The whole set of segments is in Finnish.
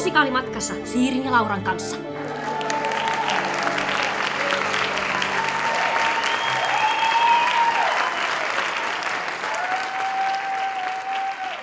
musikaalimatkassa Siirin ja Lauran kanssa.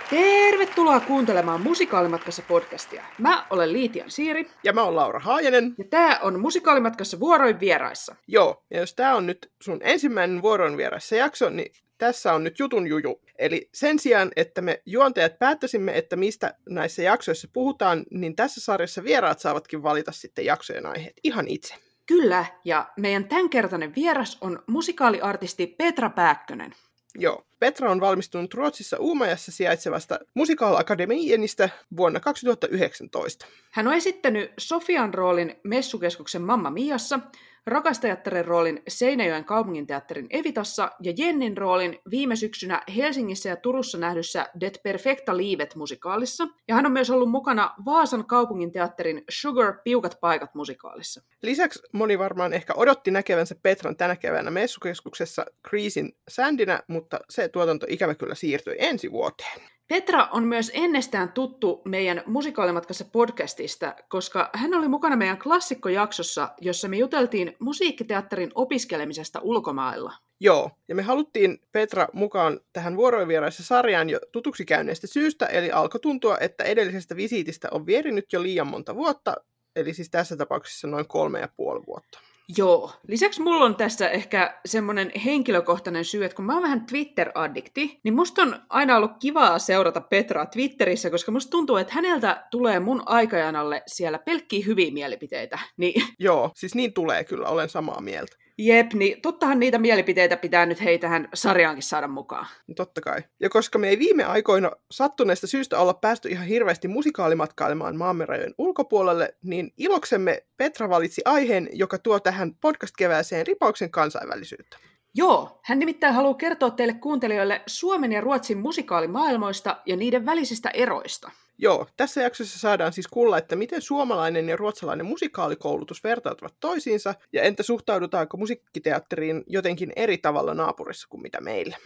Tervetuloa kuuntelemaan Musikaalimatkassa podcastia. Mä olen Liitian Siiri. Ja mä oon Laura Haajanen. Ja tää on Musikaalimatkassa vuoroin vieraissa. Joo, ja jos tää on nyt sun ensimmäinen vuoroin vieraissa jakso, niin tässä on nyt jutun juju. Eli sen sijaan, että me juontajat päättäisimme, että mistä näissä jaksoissa puhutaan, niin tässä sarjassa vieraat saavatkin valita sitten jaksojen aiheet ihan itse. Kyllä, ja meidän tämänkertainen vieras on musikaaliartisti Petra Pääkkönen. Joo. Petra on valmistunut Ruotsissa Uumajassa sijaitsevasta Musikaal-akademienistä vuonna 2019. Hän on esittänyt Sofian roolin Messukeskuksen Mamma Miassa, Rakastajattaren roolin Seinäjoen kaupunginteatterin Evitassa ja Jennin roolin viime syksynä Helsingissä ja Turussa nähdyssä Det Perfecta Livet musikaalissa. Ja hän on myös ollut mukana Vaasan kaupunginteatterin Sugar Piukat paikat musikaalissa. Lisäksi moni varmaan ehkä odotti näkevänsä Petran tänä keväänä Messukeskuksessa Creasin Sandinä, mutta se tuotanto ikävä kyllä siirtyi ensi vuoteen. Petra on myös ennestään tuttu meidän musikaalimatkassa podcastista, koska hän oli mukana meidän klassikkojaksossa, jossa me juteltiin musiikkiteatterin opiskelemisesta ulkomailla. Joo, ja me haluttiin Petra mukaan tähän vuoroinvieraissa sarjaan jo tutuksi käyneestä syystä, eli alkoi tuntua, että edellisestä visiitistä on vierinyt jo liian monta vuotta, eli siis tässä tapauksessa noin kolme ja puoli vuotta. Joo. Lisäksi mulla on tässä ehkä semmoinen henkilökohtainen syy, että kun mä oon vähän Twitter-addikti, niin musta on aina ollut kivaa seurata Petraa Twitterissä, koska musta tuntuu, että häneltä tulee mun aikajanalle siellä pelkkiä hyviä mielipiteitä. Niin... Joo, siis niin tulee kyllä, olen samaa mieltä. Jep, niin tottahan niitä mielipiteitä pitää nyt hei tähän sarjaankin saada mukaan. Totta kai. Ja koska me ei viime aikoina sattuneesta syystä olla päästy ihan hirveästi musikaalimatkailemaan maamme rajojen ulkopuolelle, niin iloksemme Petra valitsi aiheen, joka tuo tähän podcast-kevääseen ripauksen kansainvälisyyttä. Joo, hän nimittäin haluaa kertoa teille kuuntelijoille Suomen ja Ruotsin musikaalimaailmoista ja niiden välisistä eroista. Joo, tässä jaksossa saadaan siis kuulla, että miten suomalainen ja ruotsalainen musikaalikoulutus vertautuvat toisiinsa, ja entä suhtaudutaanko musiikkiteatteriin jotenkin eri tavalla naapurissa kuin mitä meillä.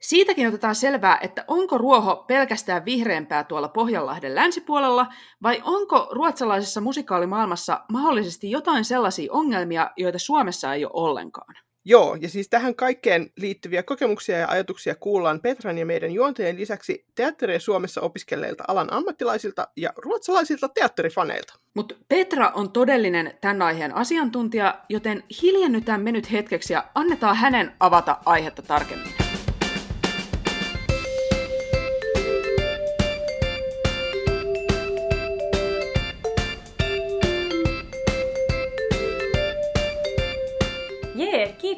Siitäkin otetaan selvää, että onko ruoho pelkästään vihreämpää tuolla Pohjanlahden länsipuolella, vai onko ruotsalaisessa musikaalimaailmassa mahdollisesti jotain sellaisia ongelmia, joita Suomessa ei ole ollenkaan. Joo, ja siis tähän kaikkeen liittyviä kokemuksia ja ajatuksia kuullaan Petran ja meidän juontajien lisäksi teatteria Suomessa opiskelleilta alan ammattilaisilta ja ruotsalaisilta teatterifaneilta. Mutta Petra on todellinen tämän aiheen asiantuntija, joten hiljennytään me nyt hetkeksi ja annetaan hänen avata aihetta tarkemmin.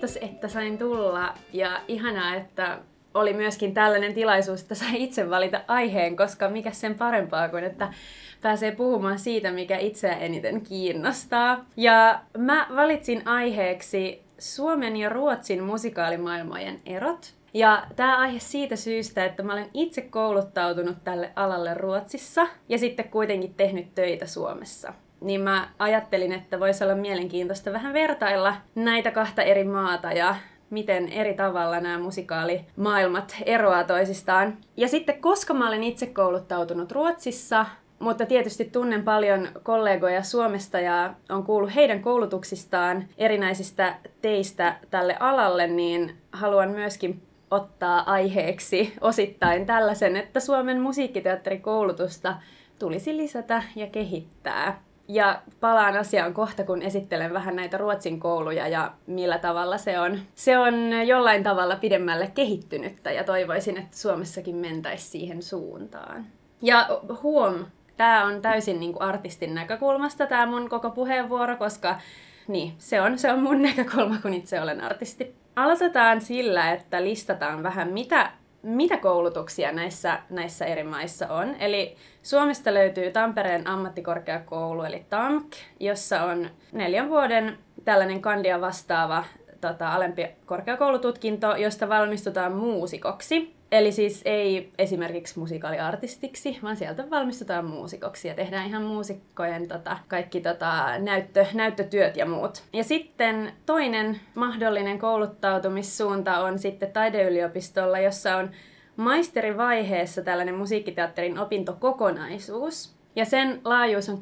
Kiitos, että sain tulla ja ihanaa, että oli myöskin tällainen tilaisuus, että sai itse valita aiheen, koska mikä sen parempaa kuin, että pääsee puhumaan siitä, mikä itseä eniten kiinnostaa. Ja mä valitsin aiheeksi Suomen ja Ruotsin musikaalimaailmojen erot. Ja tämä aihe siitä syystä, että mä olen itse kouluttautunut tälle alalle Ruotsissa ja sitten kuitenkin tehnyt töitä Suomessa niin mä ajattelin, että voisi olla mielenkiintoista vähän vertailla näitä kahta eri maata ja miten eri tavalla nämä musikaalimaailmat eroaa toisistaan. Ja sitten, koska mä olen itse kouluttautunut Ruotsissa, mutta tietysti tunnen paljon kollegoja Suomesta ja on kuullut heidän koulutuksistaan erinäisistä teistä tälle alalle, niin haluan myöskin ottaa aiheeksi osittain tällaisen, että Suomen musiikkiteatterikoulutusta tulisi lisätä ja kehittää. Ja palaan asiaan kohta, kun esittelen vähän näitä Ruotsin kouluja ja millä tavalla se on, se on jollain tavalla pidemmälle kehittynyttä ja toivoisin, että Suomessakin mentäisi siihen suuntaan. Ja huom, tämä on täysin niin kuin artistin näkökulmasta tämä mun koko puheenvuoro, koska niin, se on, se on mun näkökulma, kun itse olen artisti. Aloitetaan sillä, että listataan vähän, mitä mitä koulutuksia näissä, näissä eri maissa on. Eli Suomesta löytyy Tampereen ammattikorkeakoulu, eli TAMK, jossa on neljän vuoden tällainen kandia vastaava tota, alempi korkeakoulututkinto, josta valmistutaan muusikoksi. Eli siis ei esimerkiksi musikaaliartistiksi, vaan sieltä valmistutaan muusikoksi ja tehdään ihan muusikkojen tota, kaikki tota, näyttö, näyttötyöt ja muut. Ja sitten toinen mahdollinen kouluttautumissuunta on sitten taideyliopistolla, jossa on maisterivaiheessa tällainen musiikkiteatterin opintokokonaisuus. Ja sen laajuus on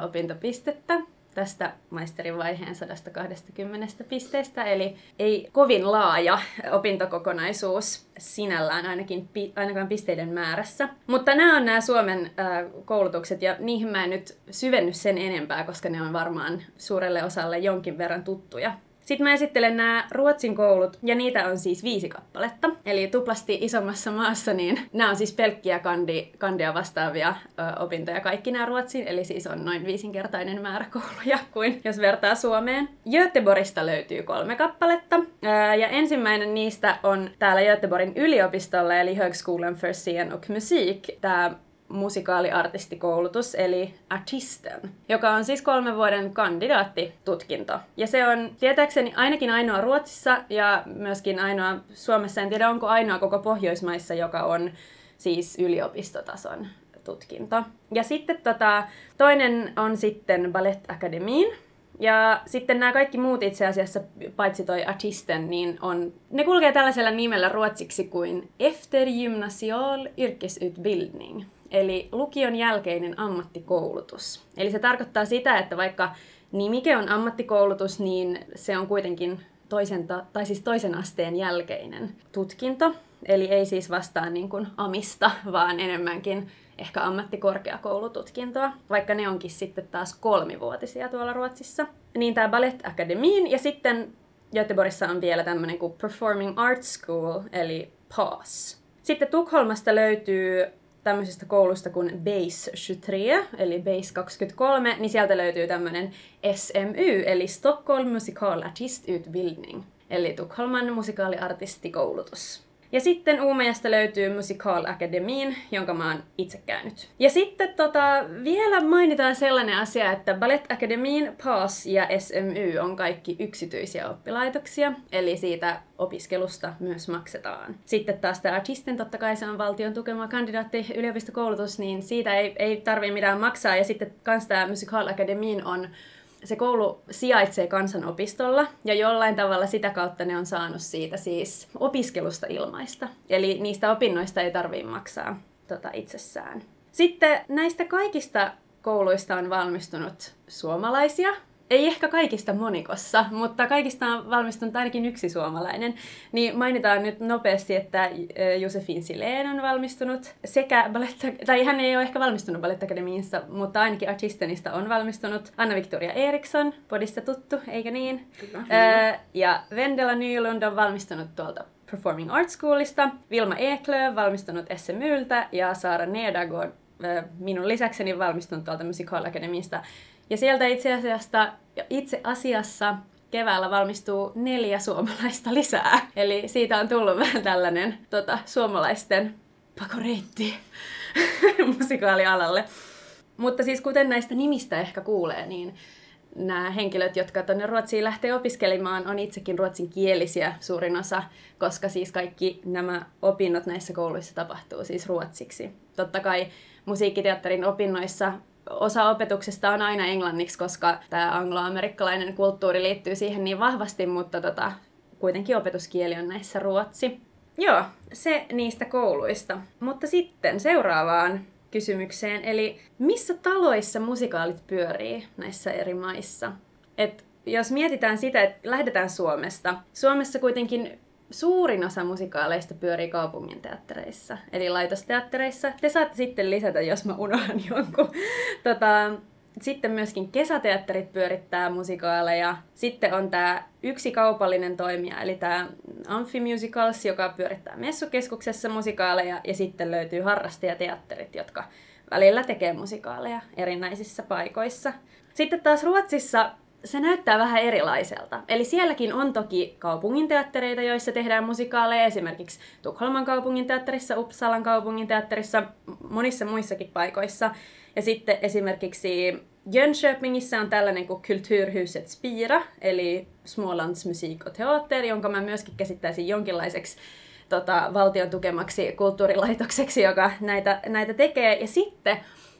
10-30 opintopistettä tästä maisterin vaiheen 120 pisteestä, eli ei kovin laaja opintokokonaisuus sinällään ainakin, ainakaan pisteiden määrässä. Mutta nämä on nämä Suomen äh, koulutukset ja niihin mä en nyt syvenny sen enempää, koska ne on varmaan suurelle osalle jonkin verran tuttuja. Sitten mä esittelen nämä Ruotsin koulut, ja niitä on siis viisi kappaletta. Eli tuplasti isommassa maassa, niin nämä on siis pelkkiä kandi, kandia vastaavia ö, opintoja kaikki nämä Ruotsin, eli siis on noin viisinkertainen määrä kouluja kuin jos vertaa Suomeen. Göteborgista löytyy kolme kappaletta, ö, ja ensimmäinen niistä on täällä Göteborgin yliopistolla, eli Högskolan för scen och musik. Tämä musikaaliartistikoulutus, eli artisten, joka on siis kolmen vuoden kandidaattitutkinto. Ja se on tietääkseni ainakin ainoa Ruotsissa ja myöskin ainoa Suomessa, en tiedä onko ainoa koko Pohjoismaissa, joka on siis yliopistotason tutkinto. Ja sitten tota, toinen on sitten Ballet Akademiin, ja sitten nämä kaikki muut itse asiassa, paitsi toi artisten, niin on, ne kulkee tällaisella nimellä ruotsiksi kuin Eftergymnasial yrkesutbildning eli lukion jälkeinen ammattikoulutus. Eli se tarkoittaa sitä, että vaikka nimike on ammattikoulutus, niin se on kuitenkin toisen, tai siis toisen asteen jälkeinen tutkinto. Eli ei siis vastaa niin kuin amista, vaan enemmänkin ehkä ammattikorkeakoulututkintoa, vaikka ne onkin sitten taas kolmivuotisia tuolla Ruotsissa. Niin tämä Ballet Academyin ja sitten Göteborgissa on vielä tämmöinen kuin Performing Arts School, eli PAS. Sitten Tukholmasta löytyy tämmöisestä koulusta kuin Base 23, eli Base 23, niin sieltä löytyy tämmöinen SMY, eli Stockholm Musical Artist Utbildning, eli Tukholman musikaaliartistikoulutus. Ja sitten Uumajasta löytyy Musical Academyin, jonka mä oon itse käynyt. Ja sitten tota, vielä mainitaan sellainen asia, että Ballet Academyin, PAS ja SMY on kaikki yksityisiä oppilaitoksia, eli siitä opiskelusta myös maksetaan. Sitten taas tämä Artisten, totta kai se on valtion tukema kandidaatti yliopistokoulutus, niin siitä ei, ei tarvitse mitään maksaa. Ja sitten kans tämä Musical Academyin on se koulu sijaitsee kansanopistolla ja jollain tavalla sitä kautta ne on saanut siitä siis opiskelusta ilmaista. Eli niistä opinnoista ei tarvitse maksaa tota, itsessään. Sitten näistä kaikista kouluista on valmistunut suomalaisia, ei ehkä kaikista monikossa, mutta kaikista on valmistunut ainakin yksi suomalainen. Niin mainitaan nyt nopeasti, että Josefin Sileen on valmistunut sekä balletta, tai hän ei ole ehkä valmistunut Ballettakademiinsa, mutta ainakin Artistenista on valmistunut Anna-Victoria Eriksson, podista tuttu, eikö niin? Kyllä. ja Vendela Nylund on valmistunut tuolta Performing Arts Schoolista, Vilma Eklö valmistunut SMYltä ja Saara Nedagård minun lisäkseni valmistunut tuolta Musical Academista. Ja sieltä itse asiassa, itse asiassa keväällä valmistuu neljä suomalaista lisää. Eli siitä on tullut vähän tällainen tota, suomalaisten pakoreitti musikaalialalle. Mutta siis kuten näistä nimistä ehkä kuulee, niin nämä henkilöt, jotka tuonne Ruotsiin lähtee opiskelemaan, on itsekin ruotsinkielisiä suurin osa, koska siis kaikki nämä opinnot näissä kouluissa tapahtuu siis ruotsiksi. Totta kai musiikkiteatterin opinnoissa osa opetuksesta on aina englanniksi, koska tämä angloamerikkalainen kulttuuri liittyy siihen niin vahvasti, mutta tota, kuitenkin opetuskieli on näissä ruotsi. Joo, se niistä kouluista. Mutta sitten seuraavaan kysymykseen, eli missä taloissa musikaalit pyörii näissä eri maissa? Et jos mietitään sitä, että lähdetään Suomesta. Suomessa kuitenkin suurin osa musikaaleista pyörii kaupungin teattereissa, eli laitosteattereissa. Te saatte sitten lisätä, jos mä unohan jonkun. Tota, sitten myöskin kesäteatterit pyörittää musikaaleja. Sitten on tämä yksi kaupallinen toimija, eli tämä Amphi Musicals, joka pyörittää messukeskuksessa musikaaleja. Ja sitten löytyy harrastajateatterit, jotka välillä tekee musikaaleja erinäisissä paikoissa. Sitten taas Ruotsissa se näyttää vähän erilaiselta. Eli sielläkin on toki kaupunginteattereita, joissa tehdään musikaaleja, esimerkiksi Tukholman kaupunginteatterissa, Uppsalan kaupunginteatterissa, monissa muissakin paikoissa. Ja sitten esimerkiksi Jönköpingissä on tällainen kuin Kulturhuset Spira, eli Smålands musik och teater, jonka mä myöskin käsittäisin jonkinlaiseksi tota, valtion tukemaksi kulttuurilaitokseksi, joka näitä, näitä tekee. Ja sitten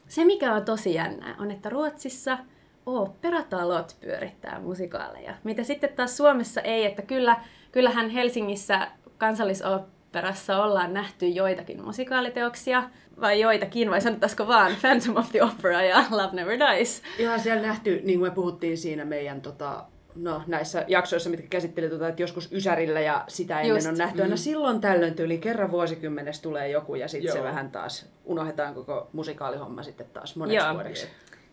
se, mikä on tosi jännää, on, että Ruotsissa – oopperatalot pyörittää musikaaleja. Mitä sitten taas Suomessa ei, että kyllä, kyllähän Helsingissä kansallisoopperan Manner-oopperassa ollaan nähty joitakin musikaaliteoksia, vai joitakin, vai sanottaisiko vaan Phantom of the Opera ja Love Never Dies. Ihan siellä nähty, niin kuin me puhuttiin siinä meidän tota, no, näissä jaksoissa, mitkä käsitteli, tota, että joskus Ysärillä ja sitä ennen Just. on nähty aina silloin tällöin tyyli kerran vuosikymmenessä tulee joku ja sitten se vähän taas unohdetaan koko musikaalihomma sitten taas moneksi Joo. vuodeksi.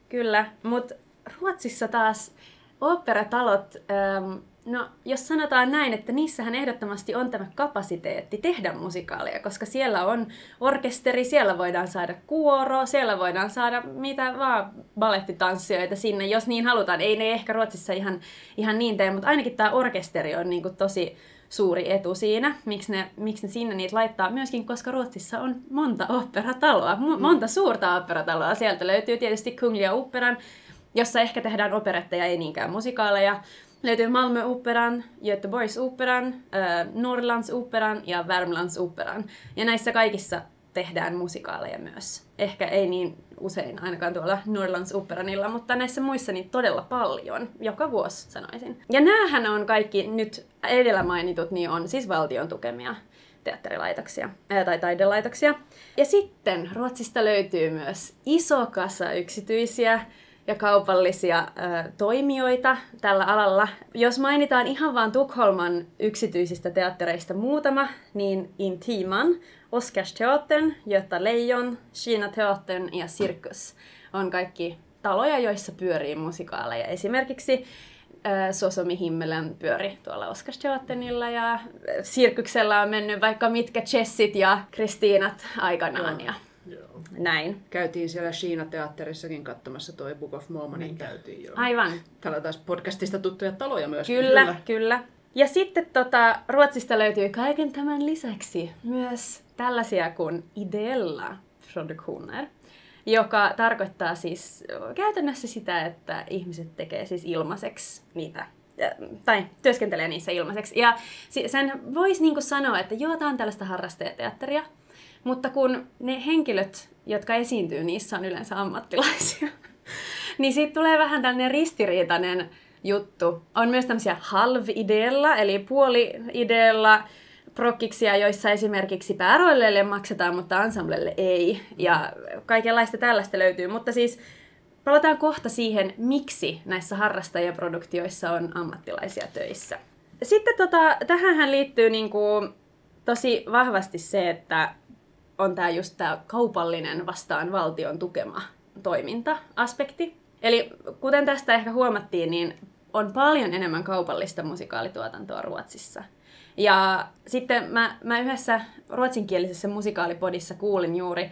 Kyllä, mutta Ruotsissa taas oopperatalot, ähm, no jos sanotaan näin, että niissähän ehdottomasti on tämä kapasiteetti tehdä musikaaleja, koska siellä on orkesteri, siellä voidaan saada kuoro, siellä voidaan saada mitä vaan balettitanssijoita sinne, jos niin halutaan. Ei ne ehkä Ruotsissa ihan, ihan niin tee, mutta ainakin tämä orkesteri on niinku tosi suuri etu siinä, miksi ne, miksi ne sinne niitä laittaa. Myöskin, koska Ruotsissa on monta operataloa, mo- monta suurta operataloa. Sieltä löytyy tietysti Kungliga Operan, jossa ehkä tehdään operetteja, ei niinkään musikaaleja. Löytyy Malmö Operan, Göteborgs Operan, äh, Norrlands Operan ja Värmlands Operan. Ja näissä kaikissa tehdään musikaaleja myös. Ehkä ei niin usein ainakaan tuolla Norrlands Operanilla, mutta näissä muissa niin todella paljon, joka vuosi sanoisin. Ja näähän on kaikki nyt edellä mainitut, niin on siis valtion tukemia teatterilaitoksia ää, tai taidelaitoksia. Ja sitten Ruotsista löytyy myös iso kasa yksityisiä ja kaupallisia ö, toimijoita tällä alalla. Jos mainitaan ihan vain Tukholman yksityisistä teattereista muutama, niin Intiman, Oscarsteatern, Göta Lejon, Kina Teatern ja Cirkus on kaikki taloja, joissa pyörii musikaaleja. Esimerkiksi Sosomi Himmelen pyöri tuolla Oscarsteaternilla ja Sirkyksellä on mennyt vaikka mitkä Chessit ja Kristiinat aikanaan ja Joo. näin. Käytiin siellä Shiina-teatterissakin katsomassa toi Book of Mormonin. Niin käytiin joo. Aivan. Täällä taas podcastista tuttuja taloja myös. Kyllä, kyllä. kyllä. Ja sitten tota, Ruotsista löytyy kaiken tämän lisäksi myös tällaisia kuin ideella produktioner, joka tarkoittaa siis käytännössä sitä, että ihmiset tekee siis ilmaiseksi niitä tai työskentelee niissä ilmaiseksi. Ja sen voisi niinku sanoa, että joo, tämä on tällaista harrastajateatteria, mutta kun ne henkilöt, jotka esiintyy, niissä on yleensä ammattilaisia, niin siitä tulee vähän tällainen ristiriitainen juttu. On myös tämmöisiä halv-ideella, eli puoli-ideella prokkiksia, joissa esimerkiksi pääroilleille maksetaan, mutta ensemblelle ei. Ja kaikenlaista tällaista löytyy. Mutta siis palataan kohta siihen, miksi näissä harrastajaproduktioissa on ammattilaisia töissä. Sitten tota, tähän liittyy niinku tosi vahvasti se, että on tämä just tämä kaupallinen vastaan valtion tukema toiminta-aspekti. Eli kuten tästä ehkä huomattiin, niin on paljon enemmän kaupallista musikaalituotantoa Ruotsissa. Ja sitten mä, mä yhdessä ruotsinkielisessä musikaalipodissa kuulin juuri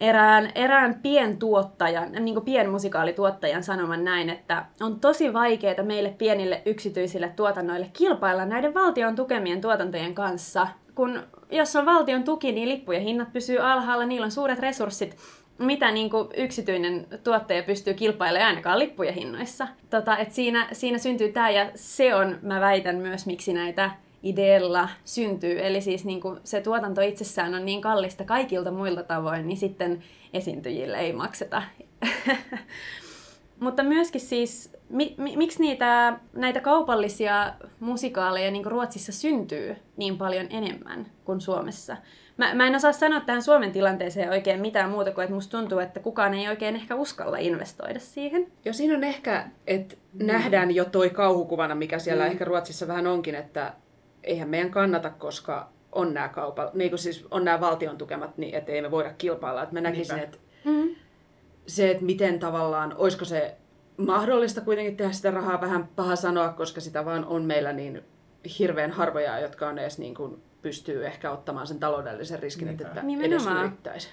erään, erään pientuottajan, niin kuin pienmusikaalituottajan sanoman näin, että on tosi vaikeaa meille pienille yksityisille tuotannoille kilpailla näiden valtion tukemien tuotantojen kanssa. Kun jos on valtion tuki, niin lippujen hinnat pysyy alhaalla, niillä on suuret resurssit, mitä niin kuin yksityinen tuottaja pystyy kilpailemaan ainakaan lippujen hinnoissa. Tota, et siinä, siinä syntyy tämä ja se on, mä väitän myös, miksi näitä ideella syntyy. Eli siis niin kuin se tuotanto itsessään on niin kallista kaikilta muilta tavoin, niin sitten esiintyjille ei makseta. Mutta myöskin siis, mi, mi, miksi niitä, näitä kaupallisia musikaaleja niin kuin Ruotsissa syntyy niin paljon enemmän kuin Suomessa? Mä, mä en osaa sanoa tähän Suomen tilanteeseen oikein mitään muuta kuin, että musta tuntuu, että kukaan ei oikein ehkä uskalla investoida siihen. Ja siinä on ehkä, että mm. nähdään jo toi kauhukuvana, mikä siellä mm. ehkä Ruotsissa vähän onkin, että eihän meidän kannata, koska on nämä kaupa, niin siis on nämä valtion tukemat, niin että ei me voida kilpailla. Että mä näkisin, Niinpä. että Mm. se, että miten tavallaan, olisiko se mahdollista kuitenkin tehdä sitä rahaa, vähän paha sanoa, koska sitä vaan on meillä niin hirveän harvoja, jotka on edes niin kuin pystyy ehkä ottamaan sen taloudellisen riskin, että, että edes Nimenomaan. yrittäisi.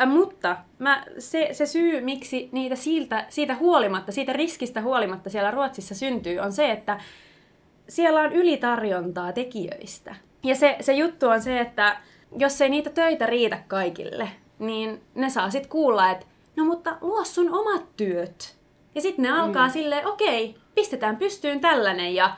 Ä, mutta mä, se, se syy, miksi niitä siitä, siitä huolimatta, siitä riskistä huolimatta siellä Ruotsissa syntyy, on se, että siellä on ylitarjontaa tekijöistä. Ja se, se juttu on se, että jos ei niitä töitä riitä kaikille, niin ne saa sitten kuulla, että no mutta luo sun omat työt. Ja sitten ne alkaa mm. silleen, okei, pistetään pystyyn tällainen ja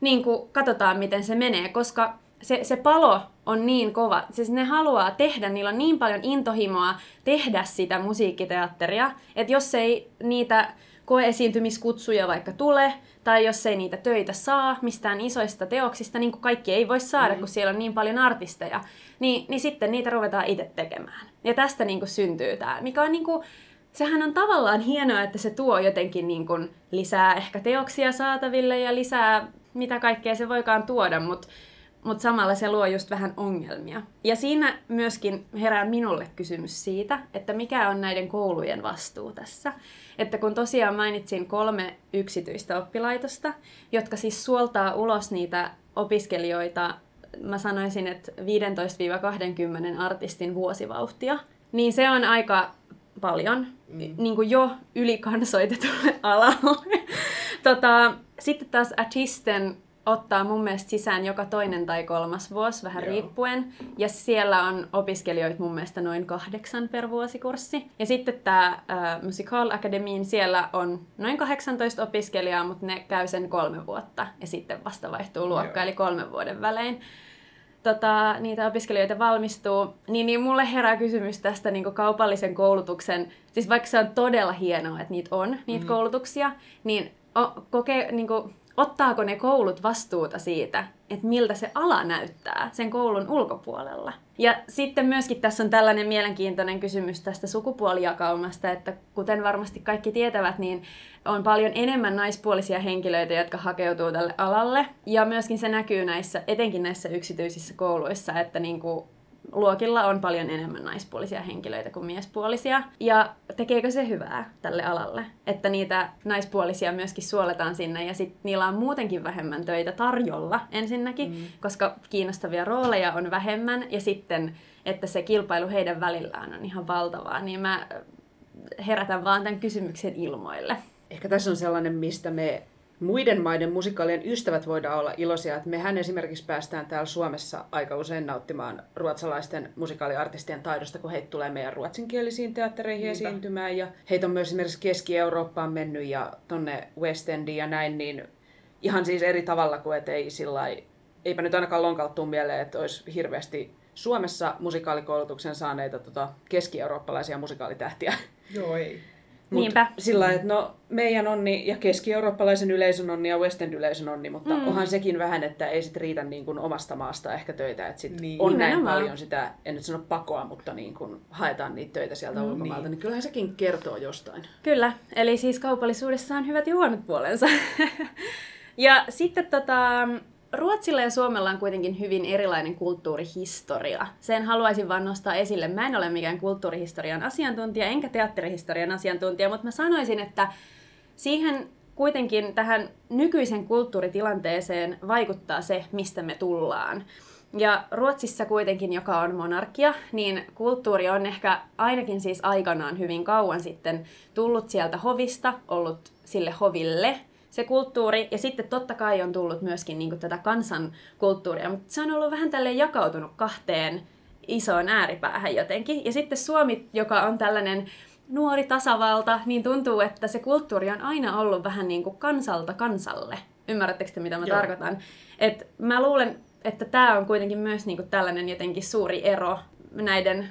niin kuin katsotaan, miten se menee, koska se, se palo on niin kova. Siis ne haluaa tehdä, niillä on niin paljon intohimoa tehdä sitä musiikkiteatteria, että jos ei niitä koeesiintymiskutsuja vaikka tule, tai jos ei niitä töitä saa mistään isoista teoksista, niin kuin kaikki ei voi saada, mm. kun siellä on niin paljon artisteja, niin, niin sitten niitä ruvetaan itse tekemään. Ja tästä niin kuin syntyy tämä, mikä on niin kuin, sehän on tavallaan hienoa, että se tuo jotenkin niin kuin lisää ehkä teoksia saataville ja lisää mitä kaikkea se voikaan tuoda, mutta mutta samalla se luo just vähän ongelmia. Ja siinä myöskin herää minulle kysymys siitä, että mikä on näiden koulujen vastuu tässä. Että kun tosiaan mainitsin kolme yksityistä oppilaitosta, jotka siis suoltaa ulos niitä opiskelijoita, mä sanoisin, että 15-20 artistin vuosivauhtia, niin se on aika paljon mm. niin kuin jo ylikansoitetulle alalle. tota, sitten taas artisten ottaa mun mielestä sisään joka toinen tai kolmas vuosi, vähän Joo. riippuen. Ja siellä on opiskelijoita mun mielestä noin kahdeksan per vuosikurssi. Ja sitten tämä äh, Musical Academy, siellä on noin 18 opiskelijaa, mutta ne käy sen kolme vuotta. Ja sitten vasta vaihtuu luokka, Joo. eli kolmen vuoden välein tota, niitä opiskelijoita valmistuu, niin, niin mulle herää kysymys tästä niin kaupallisen koulutuksen, siis vaikka se on todella hienoa, että niitä on, niitä mm. koulutuksia, niin o, koke, niin kuin, ottaako ne koulut vastuuta siitä, että miltä se ala näyttää sen koulun ulkopuolella. Ja sitten myöskin tässä on tällainen mielenkiintoinen kysymys tästä sukupuolijakaumasta, että kuten varmasti kaikki tietävät, niin on paljon enemmän naispuolisia henkilöitä, jotka hakeutuu tälle alalle. Ja myöskin se näkyy näissä, etenkin näissä yksityisissä kouluissa, että niin kuin luokilla on paljon enemmän naispuolisia henkilöitä kuin miespuolisia. Ja tekeekö se hyvää tälle alalle? Että niitä naispuolisia myöskin suoletaan sinne ja sitten niillä on muutenkin vähemmän töitä tarjolla ensinnäkin, mm. koska kiinnostavia rooleja on vähemmän ja sitten, että se kilpailu heidän välillään on ihan valtavaa. Niin mä herätän vaan tämän kysymyksen ilmoille. Ehkä tässä on sellainen, mistä me muiden maiden musikaalien ystävät voidaan olla iloisia. Että mehän esimerkiksi päästään täällä Suomessa aika usein nauttimaan ruotsalaisten musikaaliartistien taidosta, kun heitä tulee meidän ruotsinkielisiin teattereihin Niinpä. esiintymään. Ja heitä on myös esimerkiksi Keski-Eurooppaan mennyt ja tonne West Endiin ja näin, niin ihan siis eri tavalla kuin, että ei sillä eipä nyt ainakaan lonkalttuu mieleen, että olisi hirveästi Suomessa musikaalikoulutuksen saaneita tota, keski-eurooppalaisia musikaalitähtiä. Joo, ei. Mut Niinpä. Sillä että no meidän onni ja keski-eurooppalaisen yleisön onni ja West End yleisön onni, mutta mm. onhan sekin vähän, että ei sit riitä niin kuin omasta maasta ehkä töitä, että sit niin. on Nimenomaan. näin paljon sitä, en nyt sano pakoa, mutta niin kuin haetaan niitä töitä sieltä mm. ulkomaalta, niin. niin kyllähän sekin kertoo jostain. Kyllä, eli siis kaupallisuudessa on hyvät ja huonot puolensa. ja sitten tota, Ruotsilla ja Suomella on kuitenkin hyvin erilainen kulttuurihistoria. Sen haluaisin vaan nostaa esille. Mä en ole mikään kulttuurihistorian asiantuntija, enkä teatterihistorian asiantuntija, mutta mä sanoisin, että siihen kuitenkin tähän nykyisen kulttuuritilanteeseen vaikuttaa se, mistä me tullaan. Ja Ruotsissa kuitenkin, joka on monarkia, niin kulttuuri on ehkä ainakin siis aikanaan hyvin kauan sitten tullut sieltä hovista, ollut sille hoville – se kulttuuri, ja sitten totta kai on tullut myöskin niin kuin, tätä kansankulttuuria, mutta se on ollut vähän tälleen jakautunut kahteen isoon ääripäähän jotenkin. Ja sitten Suomi, joka on tällainen nuori tasavalta, niin tuntuu, että se kulttuuri on aina ollut vähän niin kuin kansalta kansalle. Ymmärrättekö te, mitä mä Joo. tarkoitan? Et mä luulen, että tämä on kuitenkin myös niin kuin tällainen jotenkin suuri ero näiden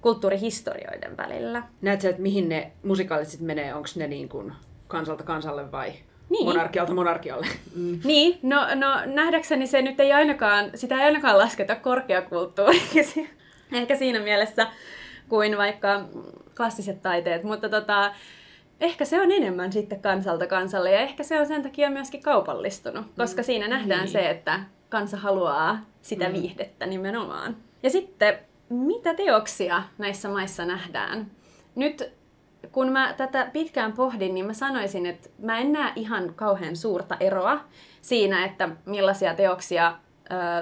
kulttuurihistorioiden välillä. Näetkö, että mihin ne musikaalit menee? Onko ne niin kuin kansalta kansalle vai niin. monarkialta monarkialle. Mm. Niin, no, no nähdäkseni se nyt ei ainakaan, sitä ei ainakaan lasketa korkeakulttuuriksi. Ehkä siinä mielessä kuin vaikka klassiset taiteet, mutta tota, ehkä se on enemmän sitten kansalta kansalle ja ehkä se on sen takia myöskin kaupallistunut, koska mm. siinä nähdään niin. se, että kansa haluaa sitä mm. viihdettä nimenomaan. Ja sitten, mitä teoksia näissä maissa nähdään? Nyt kun mä tätä pitkään pohdin, niin mä sanoisin, että mä en näe ihan kauhean suurta eroa siinä, että millaisia teoksia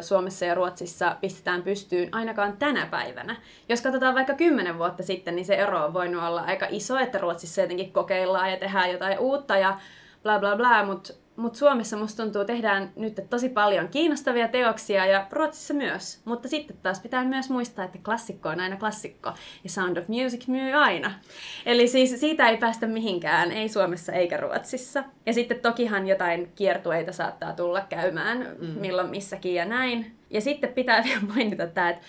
Suomessa ja Ruotsissa pistetään pystyyn ainakaan tänä päivänä. Jos katsotaan vaikka kymmenen vuotta sitten, niin se ero on voinut olla aika iso, että Ruotsissa jotenkin kokeillaan ja tehdään jotain uutta ja bla bla bla, mutta mutta Suomessa musta tuntuu tehdään nyt tosi paljon kiinnostavia teoksia ja Ruotsissa myös. Mutta sitten taas pitää myös muistaa, että klassikko on aina klassikko ja Sound of Music myy aina. Eli siis siitä ei päästä mihinkään, ei Suomessa eikä Ruotsissa. Ja sitten tokihan jotain kiertueita saattaa tulla käymään mm. milloin missäkin ja näin. Ja sitten pitää vielä mainita tämä, että